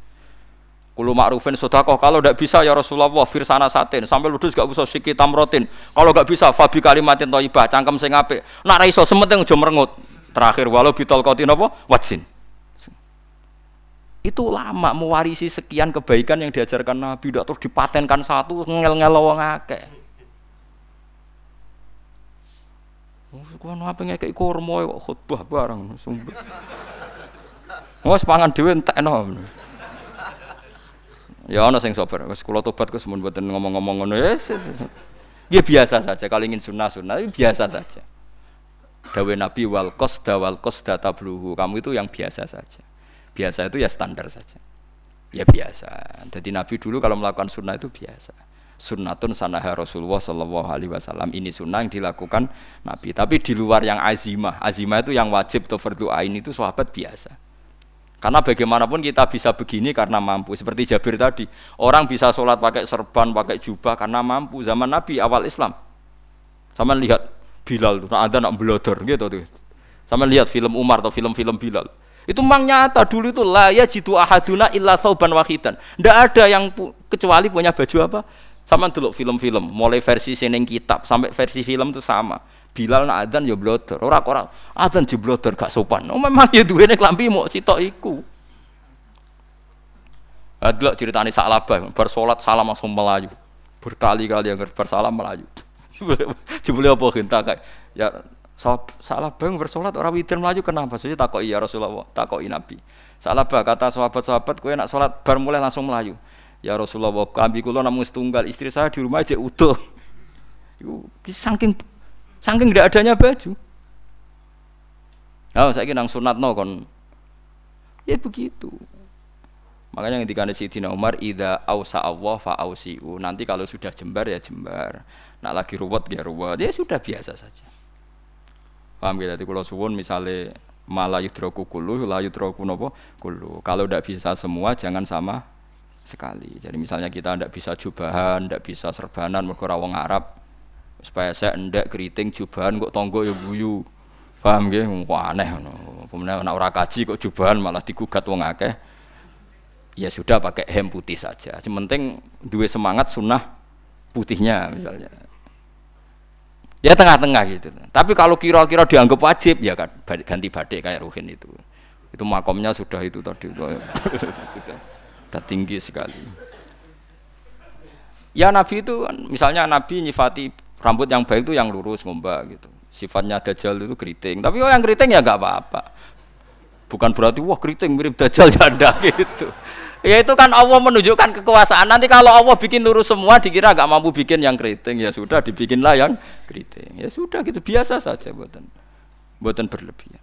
Kulu ma'rufin sodakoh kalau tidak bisa ya Rasulullah firsana satin sampai ludus gak usah sikit tamrotin. Kalau gak bisa fabi kalimatin toibah cangkem sing apik. Nak raiso sementing aja merengut. Terakhir walau bitol kotin apa? Wajin. Itu lama mewarisi sekian kebaikan yang diajarkan Nabi, tidak terus dipatenkan satu ngel-ngel wong akeh. Kau apa ngekek kurma kok khutbah bareng. Wes pangan dhewe entekno. Ya ana sing sabar. Wis kula tobat kok semun mboten ngomong-ngomong ngono ya. Ya biasa saja kalau ingin sunnah-sunnah biasa saja. Dawe Nabi wal qasda wal qasda tabluhu. Kamu itu yang biasa saja. Biasa itu ya standar saja. Ya biasa. Jadi Nabi dulu kalau melakukan sunnah itu biasa. Sunnatun sanaha Rasulullah Shallallahu Alaihi Wasallam ini sunnah yang dilakukan Nabi. Tapi di luar yang azimah, azimah itu yang wajib atau fardu ain itu sahabat biasa. Karena bagaimanapun kita bisa begini karena mampu. Seperti Jabir tadi, orang bisa sholat pakai serban, pakai jubah karena mampu. Zaman Nabi awal Islam, sama lihat Bilal, nah ada nak belodor gitu tuh. Sama lihat film Umar atau film-film Bilal itu memang nyata dulu itu lah ya jitu ahaduna illa sauban wahidan. Tidak ada yang kecuali punya baju apa? Sama dulu film-film, mulai versi seneng kitab sampai versi film itu sama. Bilal nak adzan ya bloder, orang orang adzan di bloder gak sopan. Oh memang ya duwe kelambi mau sitok iku. Ada ceritanya Sa'labah, bersolat salam langsung melayu. Berkali-kali yang bersalam melayu. Jebule apa hentak kayak ya salah bang bersolat orang witir melaju kenapa? Saya takoi ya Rasulullah, takoi Nabi. Salah bang kata sahabat-sahabat, kue nak sholat bar mulai langsung melaju. Ya Rasulullah, kami kulo namun setunggal, istri saya di rumah aja utuh. Itu saking saking tidak adanya baju. Nah, saya kira sunat no kon. Ya begitu. Makanya ketika Sayyidina Umar ida ausa Allah fa ausiu. Nanti kalau sudah jembar ya jembar. Nak lagi ruwet ya ruwet. Ya sudah biasa saja. Paham ya? Jadi kalau suwun misalnya malah yudroku kulu, la yudroku nopo kulu. Kalau tidak bisa semua, jangan sama sekali. Jadi misalnya kita tidak bisa jubahan, tidak bisa serbanan, mereka wong Arab. Supaya saya ndak keriting jubahan kok tonggo ya buyu. Paham ya? Wah aneh. Kemudian anak orang kaji kok jubahan malah digugat wong akeh. Ya sudah pakai hem putih saja. Yang penting dua semangat sunnah putihnya misalnya. Ya tengah-tengah gitu. Tapi kalau kira-kira dianggap wajib ya kan ganti badik kayak Ruhin itu. Itu makomnya sudah itu tadi sudah tinggi sekali. Ya Nabi itu kan misalnya Nabi nyifati rambut yang baik itu yang lurus ngombak gitu. Sifatnya dajjal itu keriting. Tapi oh yang keriting ya nggak apa-apa. Bukan berarti wah keriting mirip dajjal janda gitu. Ya itu kan Allah menunjukkan kekuasaan. Nanti kalau Allah bikin lurus semua dikira nggak mampu bikin yang keriting ya sudah dibikinlah yang keriting. Ya sudah gitu biasa saja buatan buatan berlebihan.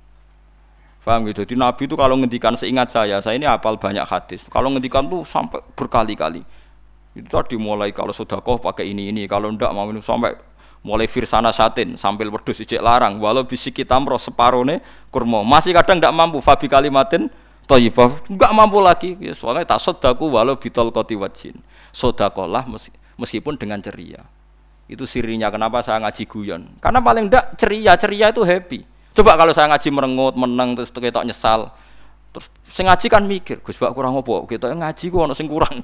Faham gitu. Jadi Nabi itu kalau ngendikan seingat saya, saya ini apal banyak hadis. Kalau ngendikan tuh sampai berkali-kali. Itu tadi mulai kalau sudah kau pakai ini ini, kalau ndak mau ini sampai mulai firsana satin sambil wedus ijek larang. Walau bisik kita meros separone kurma. Masih kadang ndak mampu fabi kalimatin Thayyibah enggak mampu lagi. Ya, soalnya tak sodaku walau bitol koti wajin. Sodakolah meskipun dengan ceria. Itu sirinya kenapa saya ngaji guyon. Karena paling enggak ceria ceria itu happy coba kalau saya ngaji merengut menang terus kita nyesal. Terus saya ngaji kan mikir Gus Bak kurang apa? Kita ngaji kok ono sing kurang.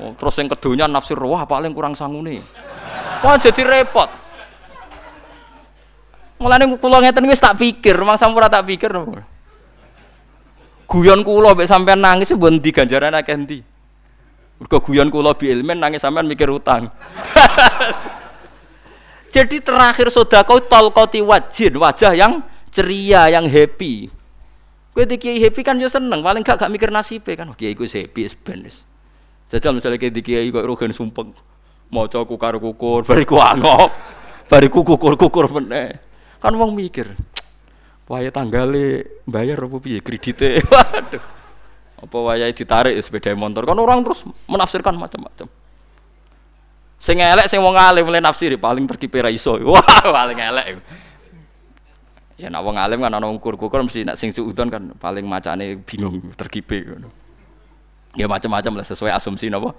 Oh, terus yang kedunya nafsir wah paling kurang sangune. Wah jadi repot. Mulane kula ngeten wis tak pikir rumah sampura tak pikir. Guyon kula mek sampean nangis mbon ndi ganjaran akeh ndi? Mergo guyon kula bi ilmen nangis sampean mikir utang jadi terakhir sodako tolkoti wajin wajah yang ceria yang happy Kowe di happy kan yo seneng, paling gak gak mikir nasib kan. Oh, kiai ku happy ben Jajal misalnya kiai di kiai kok rugen sumpeng maca kukar kukur bariku angop. Bariku kukur-kukur meneh. Kan wong mikir, Waya tanggale bayar apa piye kredite. Waduh. Apa waya ditarik sepeda motor. Kan orang terus menafsirkan macam-macam. Sing elek sing wong alim mulai nafsiri paling pergi pera iso. Wah, paling elek. Ya nak wong alim kan ana ukur-ukur mesti nak sing suudon kan paling macane bingung terkipe ngono. Ya macam-macam lah sesuai asumsi napa.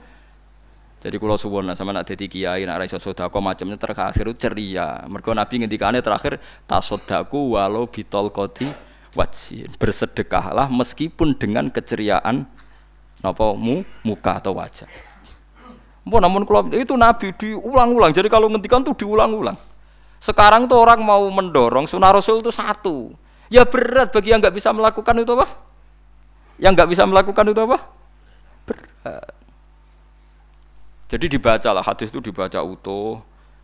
Jadi kalau suwon lah sama nak jadi kiai nak raiso sodako macamnya terakhir ceria. Mereka Nabi ngendikane terakhir tasodaku walau bitol koti wajin bersedekahlah meskipun dengan keceriaan napa mu muka atau wajah. Mpun namun kalau itu Nabi diulang-ulang. Jadi kalau ngendikan tuh diulang-ulang. Sekarang tuh orang mau mendorong sunnah Rasul itu satu. Ya berat bagi yang nggak bisa melakukan itu apa? Yang nggak bisa melakukan itu apa? Berat. Jadi dibacalah hadis itu dibaca utuh.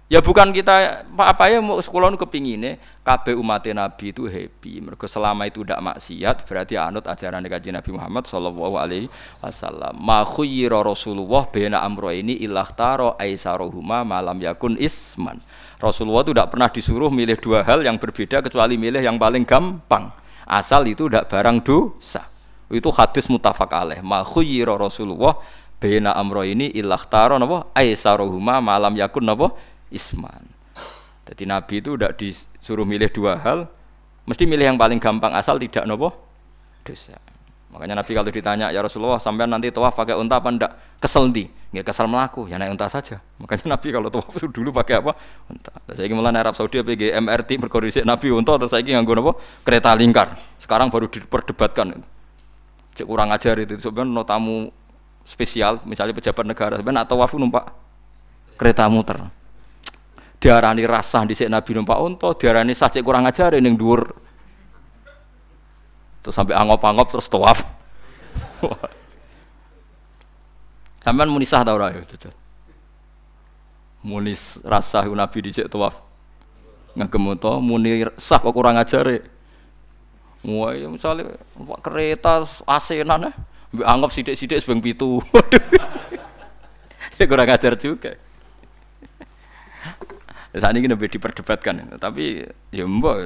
Ya bukan kita apa ya mau sekolah kepingin KB umat Nabi itu happy. Mereka selama itu tidak maksiat berarti anut ajaran kajian Nabi Muhammad Shallallahu Alaihi Wasallam. Ma Rasulullah bena amro ini ilah taro aisarohuma malam yakun isman. Rasulullah itu tidak pernah disuruh milih dua hal yang berbeda kecuali milih yang paling gampang. Asal itu tidak barang dosa. Itu hadis mutafak alaih. Ma Rasulullah bena amro ini ilah taro nabo aisarohuma malam yakun nabo isman. Jadi Nabi itu tidak disuruh milih dua hal, mesti milih yang paling gampang asal tidak nopo dosa. Makanya Nabi kalau ditanya ya Rasulullah sampai nanti tawaf pakai unta apa ndak? Kesel di, nggak kesel melaku, ya naik unta saja. Makanya Nabi kalau tawaf itu dulu pakai apa? Unta. Saya ingin mulai Arab Saudi PG MRT berkondisi Nabi unta saya ingin nganggo nopo kereta lingkar. Sekarang baru diperdebatkan. Cek kurang ajar itu sebenarnya no tamu spesial, misalnya pejabat negara sebenarnya atau wafu numpak kereta muter diarani rasah di Nabi numpak unta, diarani sah cek kurang ajar ning dhuwur. Terus sampai angop-angop terus tawaf. Sampean muni sah ta ora ya, Muni rasah Nabi dhisik tawaf. Ngagem unta muni sah kok kurang ajar. Wah, ya misalnya kereta asenan ya, anggap sidik-sidik sebeng pitu. ya kurang ajar juga. Saat ini lebih diperdebatkan, tapi ya mbak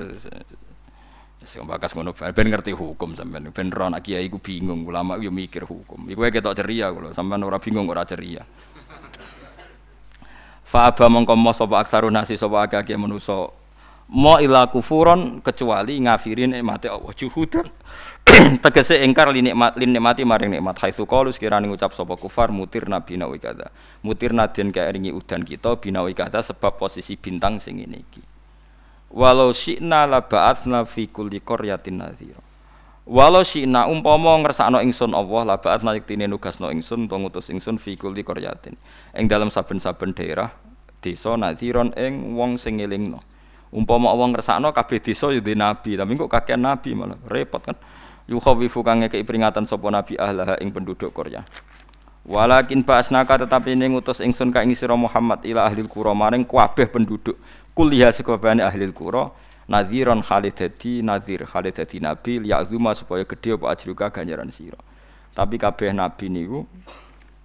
Sing bakas ngono ben ngerti hukum sampean. Ben ro anak kiai ku bingung, ulama yo mikir hukum. Iku ketok ceria kula, sampean ora bingung ora ceria. Fa aba mongko mo sapa aksaru nasi sapa akeh manusa. Mo ila kufuron kecuali ngafirin nikmate Allah juhudan. tegese engkar li nikmat lin nikmati maring nikmat. Haitsu qalu sekirane ngucap sapa kufar mutir nabi nawi kada mutir den kaeringi udan kita binawi kada sebab posisi bintang sing ngene iki. Walau syi'na la ba'atsna fi kulli qaryatin nadhira. Walau syi'na umpama ngersakno ingsun Allah la ba'atsna yektine nugasno ingsun utawa ngutus ingsun fi kulli qaryatin. Ing dalam saben-saben daerah desa nadhiron ing wong sing ngelingno. Umpama Allah ngersakno kabeh desa yo nabi tapi kok kakek nabi malah. Repot kan yukhawifu kang ngekei peringatan sapa nabi ahlaha ing penduduk Korea Walakin ba'asnaka tetapi ini ngutus ingsun ka ing sira Muhammad ila ahli qura maring kabeh penduduk kuliah sekabehane ahli qura nadhiron khalid dadi nadhir khalid dadi nabi liya'zuma supaya gedhe apa ajruka ganjaran sira. Tapi kabeh nabi niku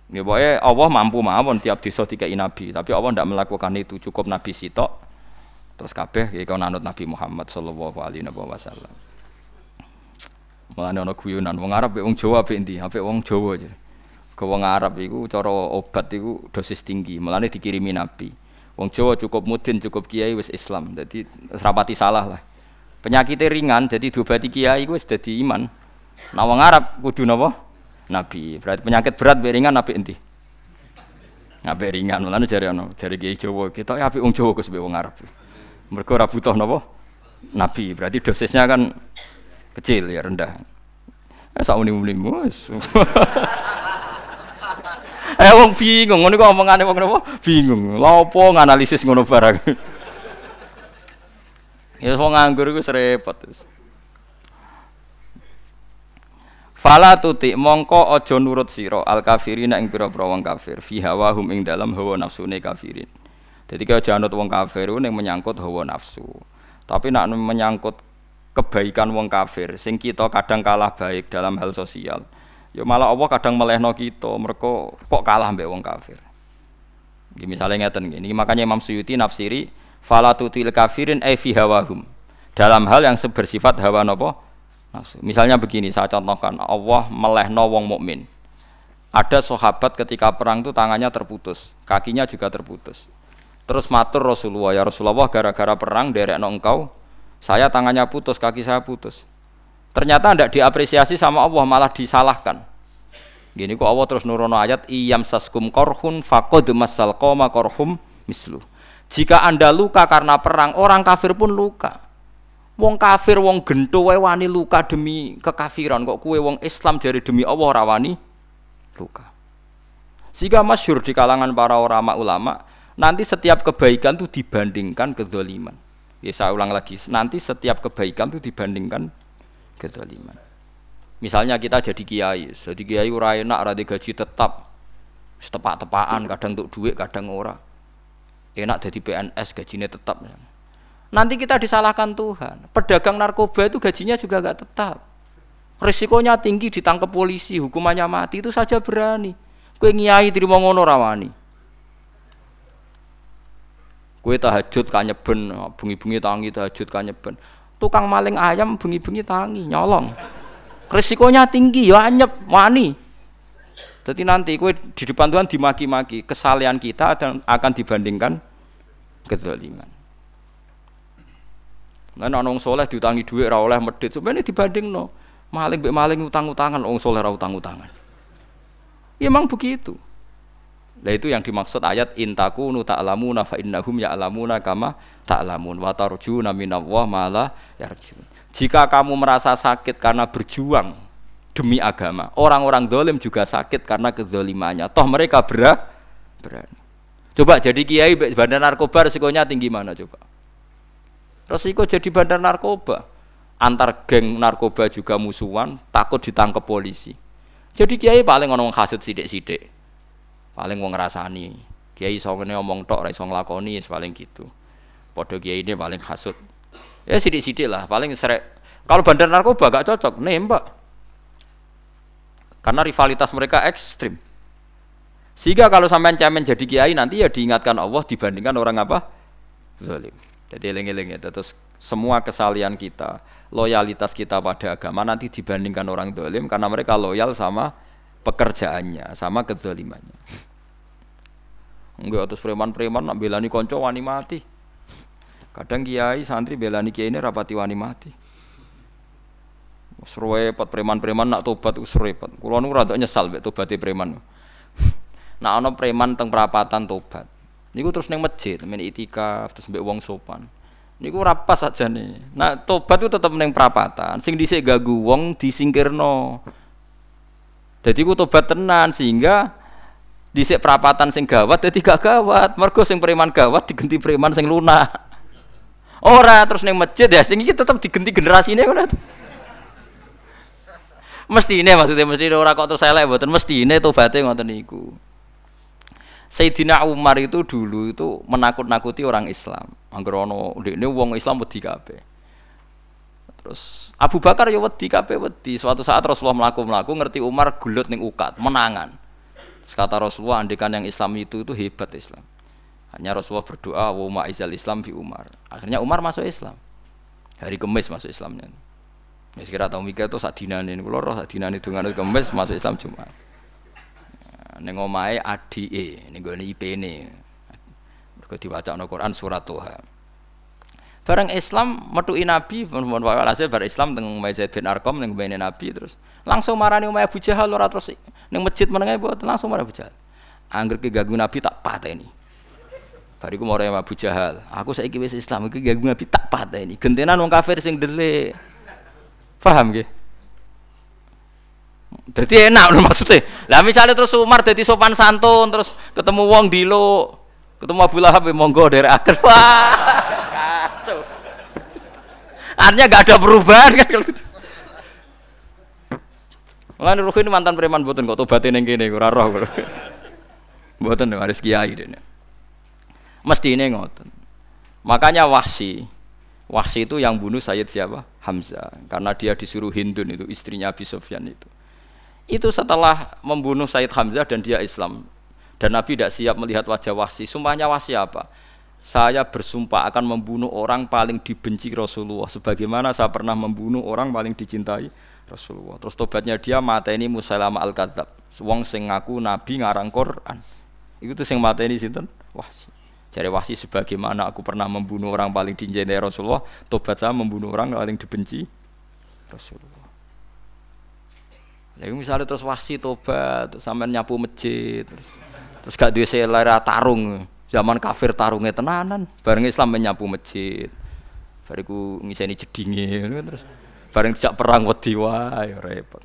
Ya pokoknya Allah mampu mawon tiap desa dikai nabi, tapi Allah tidak melakukan itu cukup nabi sitok. Terus kabeh ya kau nanut Nabi Muhammad sallallahu alaihi wasallam. Mulane ana guyonan wong Arab wong Jawa apik endi? Apik wong Jawa aja. Ke wong Arab iku cara obat iku dosis tinggi, mulane dikirimi Nabi. Wong Jawa cukup mudin, cukup kiai wis Islam. Jadi serapati salah lah. Penyakitnya ringan, jadi diobati kiai wis dadi iman. Nah wong Arab kudu napa? Nabi. Berarti penyakit berat be ringan nabi endi? Nabi ringan, mulane jare ana, jare kiai Jawa, kita apik wong Jawa kus wong Arab. Mergo ora butuh napa? Nabi. Berarti dosisnya kan kecil ya rendah. Eh sak muni-muni wis. Eh wong bingung ngono kok omongane wong napa? Bingung. Lha opo nganalisis ngono barang? Ya wong nganggur iku repot Fala tuti mongko aja nurut sira al kafirin ing pira-pira wong kafir. Fi hawahum ing dalam hawa nafsune kafirin. Jadi kalau jangan wong kafir ning menyangkut hawa nafsu. Tapi nak menyangkut kebaikan wong kafir sing kita kadang kalah baik dalam hal sosial. Ya malah Allah kadang melehno kita mereka kok kalah mbek wong kafir? Gini, misalnya ngeten gini makanya Imam Suyuti nafsiri falatutil kafirin fi hawahum. Dalam hal yang bersifat hawa nopo misalnya begini saya contohkan Allah melehno wong mukmin. Ada sahabat ketika perang itu tangannya terputus kakinya juga terputus. Terus matur Rasulullah ya Rasulullah gara-gara perang derek engkau saya tangannya putus, kaki saya putus. Ternyata tidak diapresiasi sama Allah, malah disalahkan. Gini kok Allah terus nurono ayat iyam saskum korhun fakod masal koma korhum mislu. Jika anda luka karena perang, orang kafir pun luka. Wong kafir, wong gento, wani luka demi kekafiran. Kok kue wong Islam jadi demi Allah rawani luka. Jika masyur di kalangan para ulama-ulama, nanti setiap kebaikan itu dibandingkan kezaliman. Ya saya ulang lagi, nanti setiap kebaikan itu dibandingkan kezaliman. Misalnya kita jadi kiai, jadi kiai ora enak, ora gaji tetap, tepak-tepakan, kadang untuk duit, kadang ora. Enak jadi PNS, gajinya tetap. Nanti kita disalahkan Tuhan. Pedagang narkoba itu gajinya juga gak tetap. Risikonya tinggi ditangkap polisi, hukumannya mati itu saja berani. Kue ngiai terima ngono rawani. Kue tahajud kanyeben, bungi-bungi tangi tahajud kanyeben. Tukang maling ayam bungi-bungi tangi nyolong. Risikonya tinggi ya anyep wani. Jadi nanti kue di depan Tuhan dimaki-maki, kesalahan kita akan dibandingkan kezaliman. Nah, nong soleh diutangi oleh medit, sebenarnya dibanding no. Maling be maling utang-utangan, orang soleh ra utang-utangan. Ya memang begitu. Nah itu yang dimaksud ayat intakunu ta'lamuna fa innahum ya'lamuna kama ta'lamun wa tarjuna minallah mala yarjun. Jika kamu merasa sakit karena berjuang demi agama, orang-orang dolim juga sakit karena kezolimannya. Toh mereka berah, berani. Coba jadi kiai bandar narkoba resikonya tinggi mana coba? Resiko jadi bandar narkoba. Antar geng narkoba juga musuhan, takut ditangkap polisi. Jadi kiai paling ngomong hasut sidik-sidik. Paling mau ngerasani. Kiai iso ngene omong tok ora iso nglakoni paling gitu. Padha kiai ini paling hasut. Ya sidik-sidik lah, paling serek. Kalau bandar narkoba gak cocok, nembak. Karena rivalitas mereka ekstrim. Sehingga kalau sampai cemen jadi kiai nanti ya diingatkan Allah dibandingkan orang apa? Zalim. Jadi eling-eling ya. Terus semua kesalian kita, loyalitas kita pada agama nanti dibandingkan orang dolim karena mereka loyal sama pekerjaannya, sama kezalimannya. Enggak terus preman-preman nak belani konco wani mati. Kadang kiai santri belani kiai ini rapati wani mati. Serwepet preman-preman nak tobat serwepet. Kulo nu rada nyesal mek tobaté preman. Nak ana preman teng perapatan tobat. Niku terus neng masjid, men itikaf terus mbek wong sopan. Niku rapas aja nih. Nah tobat itu tetap neng perapatan. Sing dhisik gagu wong disingkirno. Jadi ku tobat tenan sehingga dhisik perapatan sing gawat jadi gak gawat. Mergo sing preman gawat diganti preman sing lunak. Ora terus neng masjid ya sing iki tetep diganti generasine. Mesti ini maksudnya mesti ora kok terus elek mboten mesti ini tobaté ngoten niku. Sayyidina Umar itu dulu itu menakut-nakuti orang Islam. Angger ana ini wong Islam wedi kabeh. Terus Abu Bakar ya wedi kabeh wedi. Suatu saat Rasulullah melaku-melaku ngerti Umar gulut ning ukat, menangan. Kata Rasulullah andikan yang Islam itu itu hebat Islam. Hanya Rasulullah berdoa wa ma'izal Islam fi Umar. Akhirnya Umar masuk Islam. Hari Kamis masuk Islamnya. Ya sekira tahu mikir itu dinane, kalau roh dinane dengan Kamis masuk Islam Jumat ning omahe adike ning gone IP-ne. Mergo diwacana Quran surat Toha. Bareng Islam metuki Nabi, mohon walhasil bar Islam teng Zaid bin Arqam ning Nabi terus langsung marani omahe Abu Jahal ora terus ning masjid menenge buat langsung marah Abu Jahal. Angger ke ganggu Nabi tak pateni. Bariku mau Abu Jahal. Aku saiki wis Islam iki ganggu Nabi tak pateni. Gentenan wong kafir sing delik. Paham nggih? Jadi enak loh maksudnya. Lah misalnya terus Umar jadi sopan santun terus ketemu wong dilo, ketemu Abu Lahab ya monggo dari akhir. Wah. Kacau. Artinya gak ada perubahan kan kalau gitu. Mulane ini mantan preman mboten kok tobatin ning kene ora roh kok. Mboten harus kiai dene. Ini ngoten. Makanya Wahsi, Wahsi itu yang bunuh Sayyid siapa? Hamzah. Karena dia disuruh Hindun itu istrinya Abi Sufyan itu. Itu setelah membunuh Said Hamzah dan dia Islam. Dan Nabi tidak siap melihat wajah Wahsi. Sumpahnya Wahsi apa? Saya bersumpah akan membunuh orang paling dibenci Rasulullah. Sebagaimana saya pernah membunuh orang paling dicintai Rasulullah. Terus tobatnya dia mata ini Musailama al-Kadzab. Wong sing ngaku Nabi ngarang Quran. Itu tuh sing mata ini sinten? Wahsi. Jadi Wahsi sebagaimana aku pernah membunuh orang paling dicintai Rasulullah, tobat saya membunuh orang paling dibenci Rasulullah. Ya misalnya terus wasi tobat, terus nyapu masjid, terus, terus gak duwe selera tarung. Zaman kafir tarungnya tenanan, bareng Islam menyapu masjid. Bariku ngiseni jedinge terus bareng sejak perang wedi wae ya repot.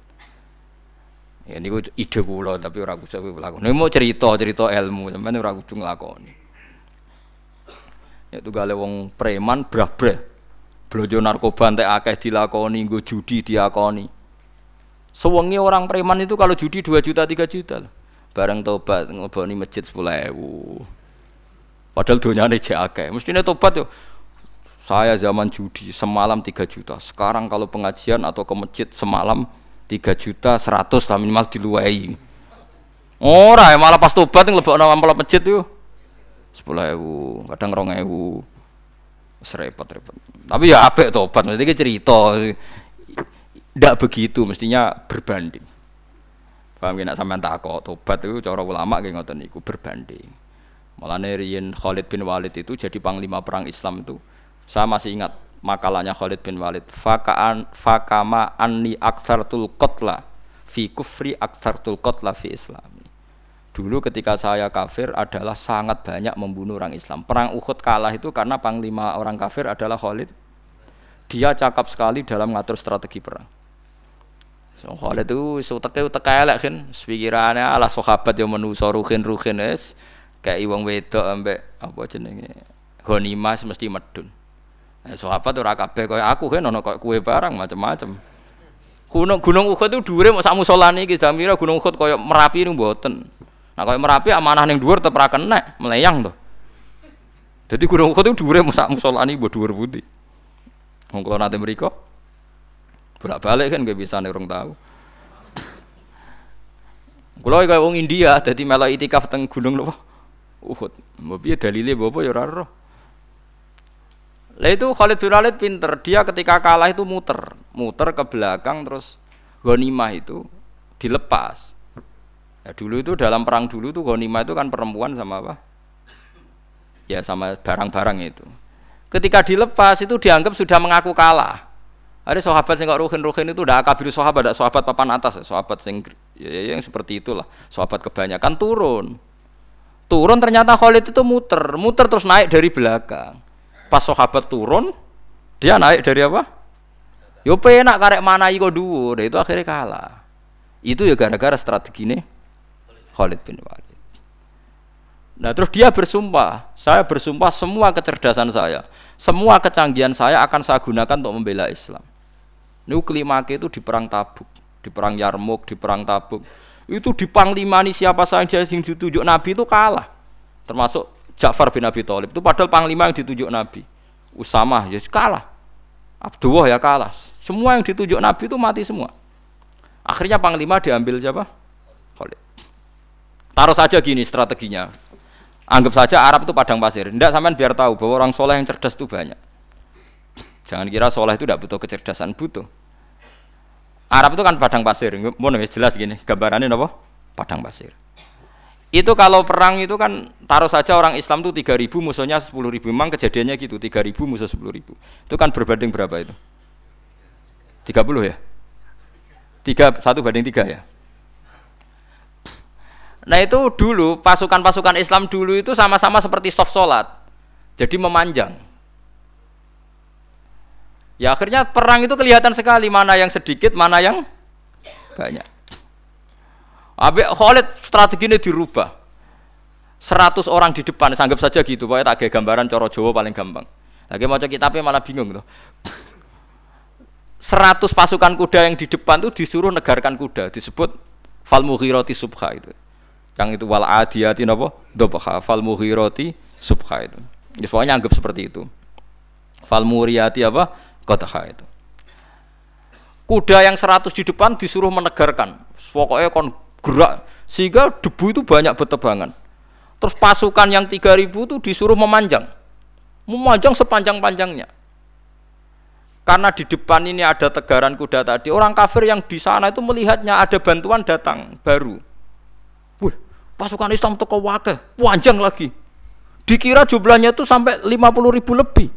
Ya niku ide kula tapi ora kudu lakoni. Nek mau cerita-cerita ilmu sampeyan ora kudu nglakoni. Ya tunggale wong preman brah-brah. Narkoba entek akeh dilakoni, nggo judi diakoni. Sewengi orang preman itu kalau judi 2 juta 3 juta lah. Bareng tobat ngeboni masjid 10 ewu. Padahal dunia ini akeh. Mestinya tobat yo. Saya zaman judi semalam 3 juta. Sekarang kalau pengajian atau ke masjid semalam 3 juta 100 lah minimal diluai. Ora ya malah pas tobat ngelebok nama amplop masjid yo. 10 ewu, kadang rong ewu. Serepot-repot. Tapi ya apik tobat, mesti cerita. Tidak begitu, mestinya berbanding. Paham kena sampean takok tobat itu cara ulama kayak ngoten niku berbanding. Malah riyen Khalid bin Walid itu jadi panglima perang Islam itu. Saya masih ingat makalahnya Khalid bin Walid. Fakaan fakama anni aktsartul qatla fi kufri aktsartul qatla fi islami. Dulu ketika saya kafir adalah sangat banyak membunuh orang Islam. Perang Uhud kalah itu karena panglima orang kafir adalah Khalid. Dia cakap sekali dalam mengatur strategi perang So, Khalid itu uteke utek elek kan, pikirane ala sahabat yang menuso ruhin ruhin es, kayak iwang wedok ambek apa jenenge Ghanimah mesti medun. Nah, sahabat ora kabeh kaya aku kan ono kue barang macam-macam. Gunung Gunung Uhud itu dhuwure mau sak musolane iki jamira Gunung Uhud kaya Merapi niku mboten. Nah kaya Merapi amanah ning dhuwur tetep ra kenek, meleyang to. Jadi Gunung Uhud itu dhuwure mau sak musolane mbok dhuwur pundi. Wong kula nate mriku bolak balik kan gak bisa nih orang tahu kalau kayak orang India jadi malah itikaf teng gunung loh Uhud mau biar dalilnya bapak ya raro lah itu Khalid bin Walid pinter. Dia ketika kalah itu muter. Muter ke belakang terus ghanimah itu dilepas. Ya dulu itu dalam perang dulu tuh ghanimah itu kan perempuan sama apa? Ya sama barang-barang itu. Ketika dilepas itu dianggap sudah mengaku kalah. Ada sahabat yang kok ruhin-ruhin itu udah akabir sahabat, ada sahabat papan atas, sahabat yang, ya, ya, yang seperti itulah. Sahabat kebanyakan turun. Turun ternyata Khalid itu muter, muter terus naik dari belakang. Pas sahabat turun, dia naik dari apa? Yo penak karek mana iko dhuwur, itu akhirnya kalah. Itu ya gara-gara strategi ini Khalid bin Walid. Nah terus dia bersumpah, saya bersumpah semua kecerdasan saya, semua kecanggihan saya akan saya gunakan untuk membela Islam. Ini kelima itu di perang Tabuk, di perang Yarmuk, di perang Tabuk. Itu di panglima ini siapa saja yang ditunjuk Nabi itu kalah. Termasuk Ja'far bin Abi Thalib. Itu padahal panglima yang ditunjuk Nabi. Usamah ya kalah. Abdullah ya kalah. Semua yang ditunjuk Nabi itu mati semua. Akhirnya panglima diambil siapa? Khalid. Taruh saja gini strateginya. Anggap saja Arab itu padang pasir. Tidak sampean biar tahu bahwa orang soleh yang cerdas itu banyak. Jangan kira soleh itu tidak butuh kecerdasan, butuh. Arab itu kan padang pasir, mau jelas gini, gambarannya apa? Padang pasir. Itu kalau perang itu kan taruh saja orang Islam itu 3000 musuhnya 10.000. Memang kejadiannya gitu, 3000 musuh 10.000. Itu kan berbanding berapa itu? 30 ya? 3 1 banding 3 ya? Nah itu dulu pasukan-pasukan Islam dulu itu sama-sama seperti soft sholat. Jadi memanjang. Ya akhirnya perang itu kelihatan sekali mana yang sedikit, mana yang banyak. Abi Khalid ini dirubah. 100 orang di depan, anggap saja gitu, pokoknya tak kayak gambaran coro Jawa paling gampang. Lagi mau kitabnya malah bingung tuh. 100 pasukan kuda yang di depan tuh disuruh negarkan kuda, disebut fal mughirati subha itu. Yang itu wal adiyati napa? Dobha fal mughirati subha itu. Ya, pokoknya anggap seperti itu. Fal muriyati apa? Qadha itu. Kuda yang 100 di depan disuruh menegarkan. Pokoknya kon gerak sehingga debu itu banyak bertebangan. Terus pasukan yang 3000 itu disuruh memanjang. Memanjang sepanjang-panjangnya. Karena di depan ini ada tegaran kuda tadi, orang kafir yang di sana itu melihatnya ada bantuan datang baru. Wih, pasukan Islam toko wakil, panjang lagi. Dikira jumlahnya itu sampai 50 ribu lebih.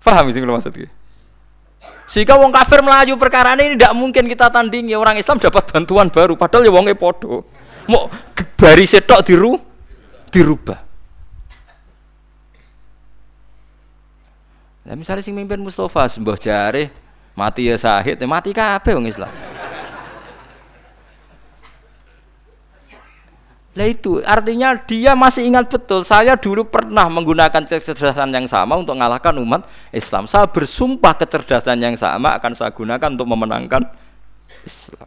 Faham sih kalau maksudnya? Jika wong kafir melaju perkara ini tidak mungkin kita tandingi orang Islam dapat bantuan baru padahal ya wongnya podo. Mau bari setok diru dirubah. Nah, misalnya sing mimpin Mustafa sembah jare mati ya sahid, ya mati kabeh wong Islam. Lah itu artinya dia masih ingat betul saya dulu pernah menggunakan kecerdasan yang sama untuk mengalahkan umat Islam. Saya bersumpah kecerdasan yang sama akan saya gunakan untuk memenangkan Islam.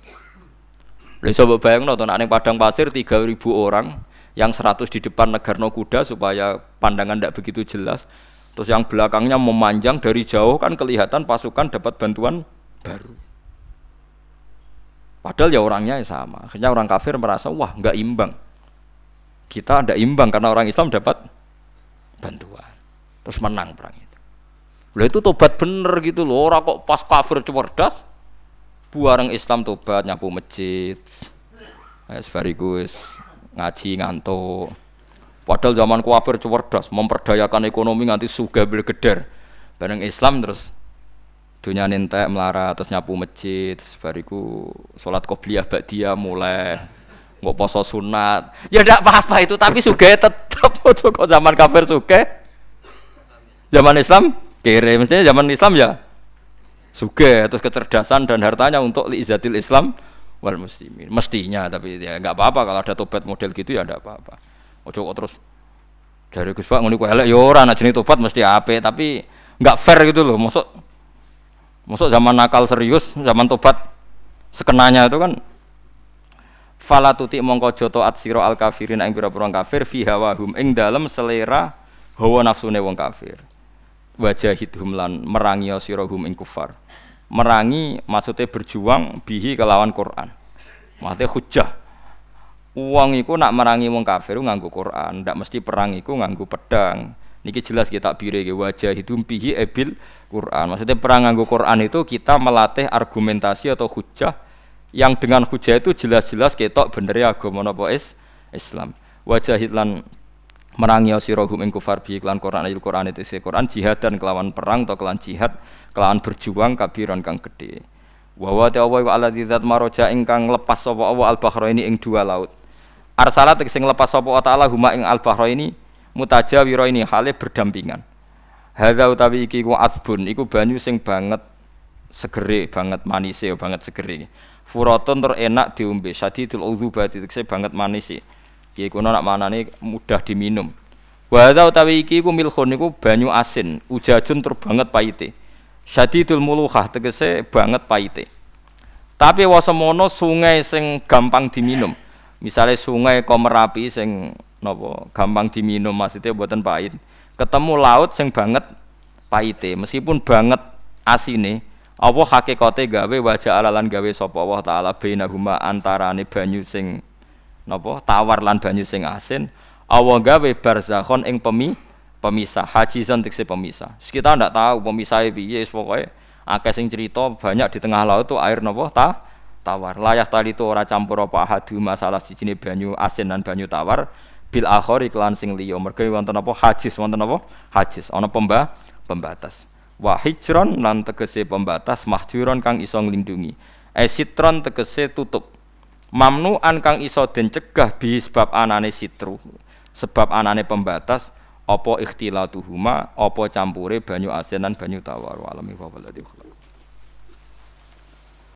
Lalu coba bayang nonton aneh padang pasir 3000 orang yang 100 di depan negarno kuda supaya pandangan tidak begitu jelas. Terus yang belakangnya memanjang dari jauh kan kelihatan pasukan dapat bantuan baru. Padahal ya orangnya sama. Akhirnya orang kafir merasa wah nggak imbang kita tidak imbang karena orang Islam dapat bantuan. Terus menang perang itu. Lah itu tobat bener gitu loh. Orang kok pas kafir cerdas buareng Islam tobat nyapu masjid sebarigus ngaji ngantuk. Padahal zaman kafir cerdas memperdayakan ekonomi nganti suga geder bareng Islam terus dunia nintek melarat terus nyapu masjid sebariku sholat qobliyah dia mulai nggak poso sunat. Ya tidak apa-apa itu tapi suge tetap kok zaman kafir suge zaman Islam kere. Mestinya zaman Islam ya suge terus kecerdasan dan hartanya untuk liizatil Islam wal muslimin. Mestinya tapi ya nggak apa-apa. Kalau ada tobat model gitu ya tidak apa-apa. Ojo kok terus dari Gus Pak ngono elek ya ora jenis tobat mesti ape tapi nggak fair gitu loh. Masuk masuk zaman nakal serius zaman tobat sekenanya itu kan fala tuti mongko joto at sira al kafirin ing pira-pira kafir fi hawahum ing dalem selera hawa nafsune wong kafir. Wajahidhum lan merangi sira hum ing kufar. Merangi maksudnya berjuang bihi kelawan Quran. Maksudnya hujah. Uang iku nak merangi wong kafir nganggo Quran ndak mesti perang iku nganggo pedang. Niki jelas kita bire wajah hidum bihi ebil Quran. Maksudnya perang nganggo Quran itu kita melatih argumentasi atau hujah yang dengan hujah itu jelas-jelas ketok bener ya agama napa is Islam. Wajahid lan merangi sira hum ing kufar bi iklan Quran ayat Quran itu se Quran jihad dan kelawan perang atau kelawan jihad kelawan berjuang kabiran kang gede. Wa wa ta wa ala dzat maroja ingkang lepas sapa Allah al ini ing dua laut. Arsalat sing lepas sapa taala huma ing al ini mutajawira ini hale berdampingan. Hadza utawi iki ku asbun iku banyu sing banget segere banget manise banget segere Furatun ter enak diombe, sadidul udzubati tekse banget manis sih. Ki kuno nak manane mudah diminum. Wa utawi iki ku milkhun niku banyu asin, ujajun ter banget paite. Sadidul muluhah tegese banget paite. Tapi wasemono sungai sing gampang diminum. Misalnya sungai Komerapi sing napa gampang diminum maksudnya buatan pahit. Ketemu laut sing banget paite, meskipun banget asine, apa hakikate gawe wajah alalan gawe sapa Allah taala bainahuma antarane banyu sing napa? Tawar lan banyu sing asin. Allah gawe barzakhon ing pemi pemisah hajizan tekse pemisah. Kita ndak tahu pemisahnya piye pokoke akeh sing cerita banyak di tengah laut tuh air napa? Ta tawar. Layak tali itu ora campur apa hadu masalah sijine banyu asin dan banyu tawar. Bil akhir iklan sing liya. Mergo wonten apa? Hajiz wonten apa? Hajiz ana pemba pembatas wa hijron lan tegese pembatas mahjuron kang iso nglindungi. Esitron tegese tutup mamnuan kang iso den cegah bi sebab anane sitru. Sebab anane pembatas apa ikhtilatuhuma apa campure banyu asin lan banyu tawar. Alami wa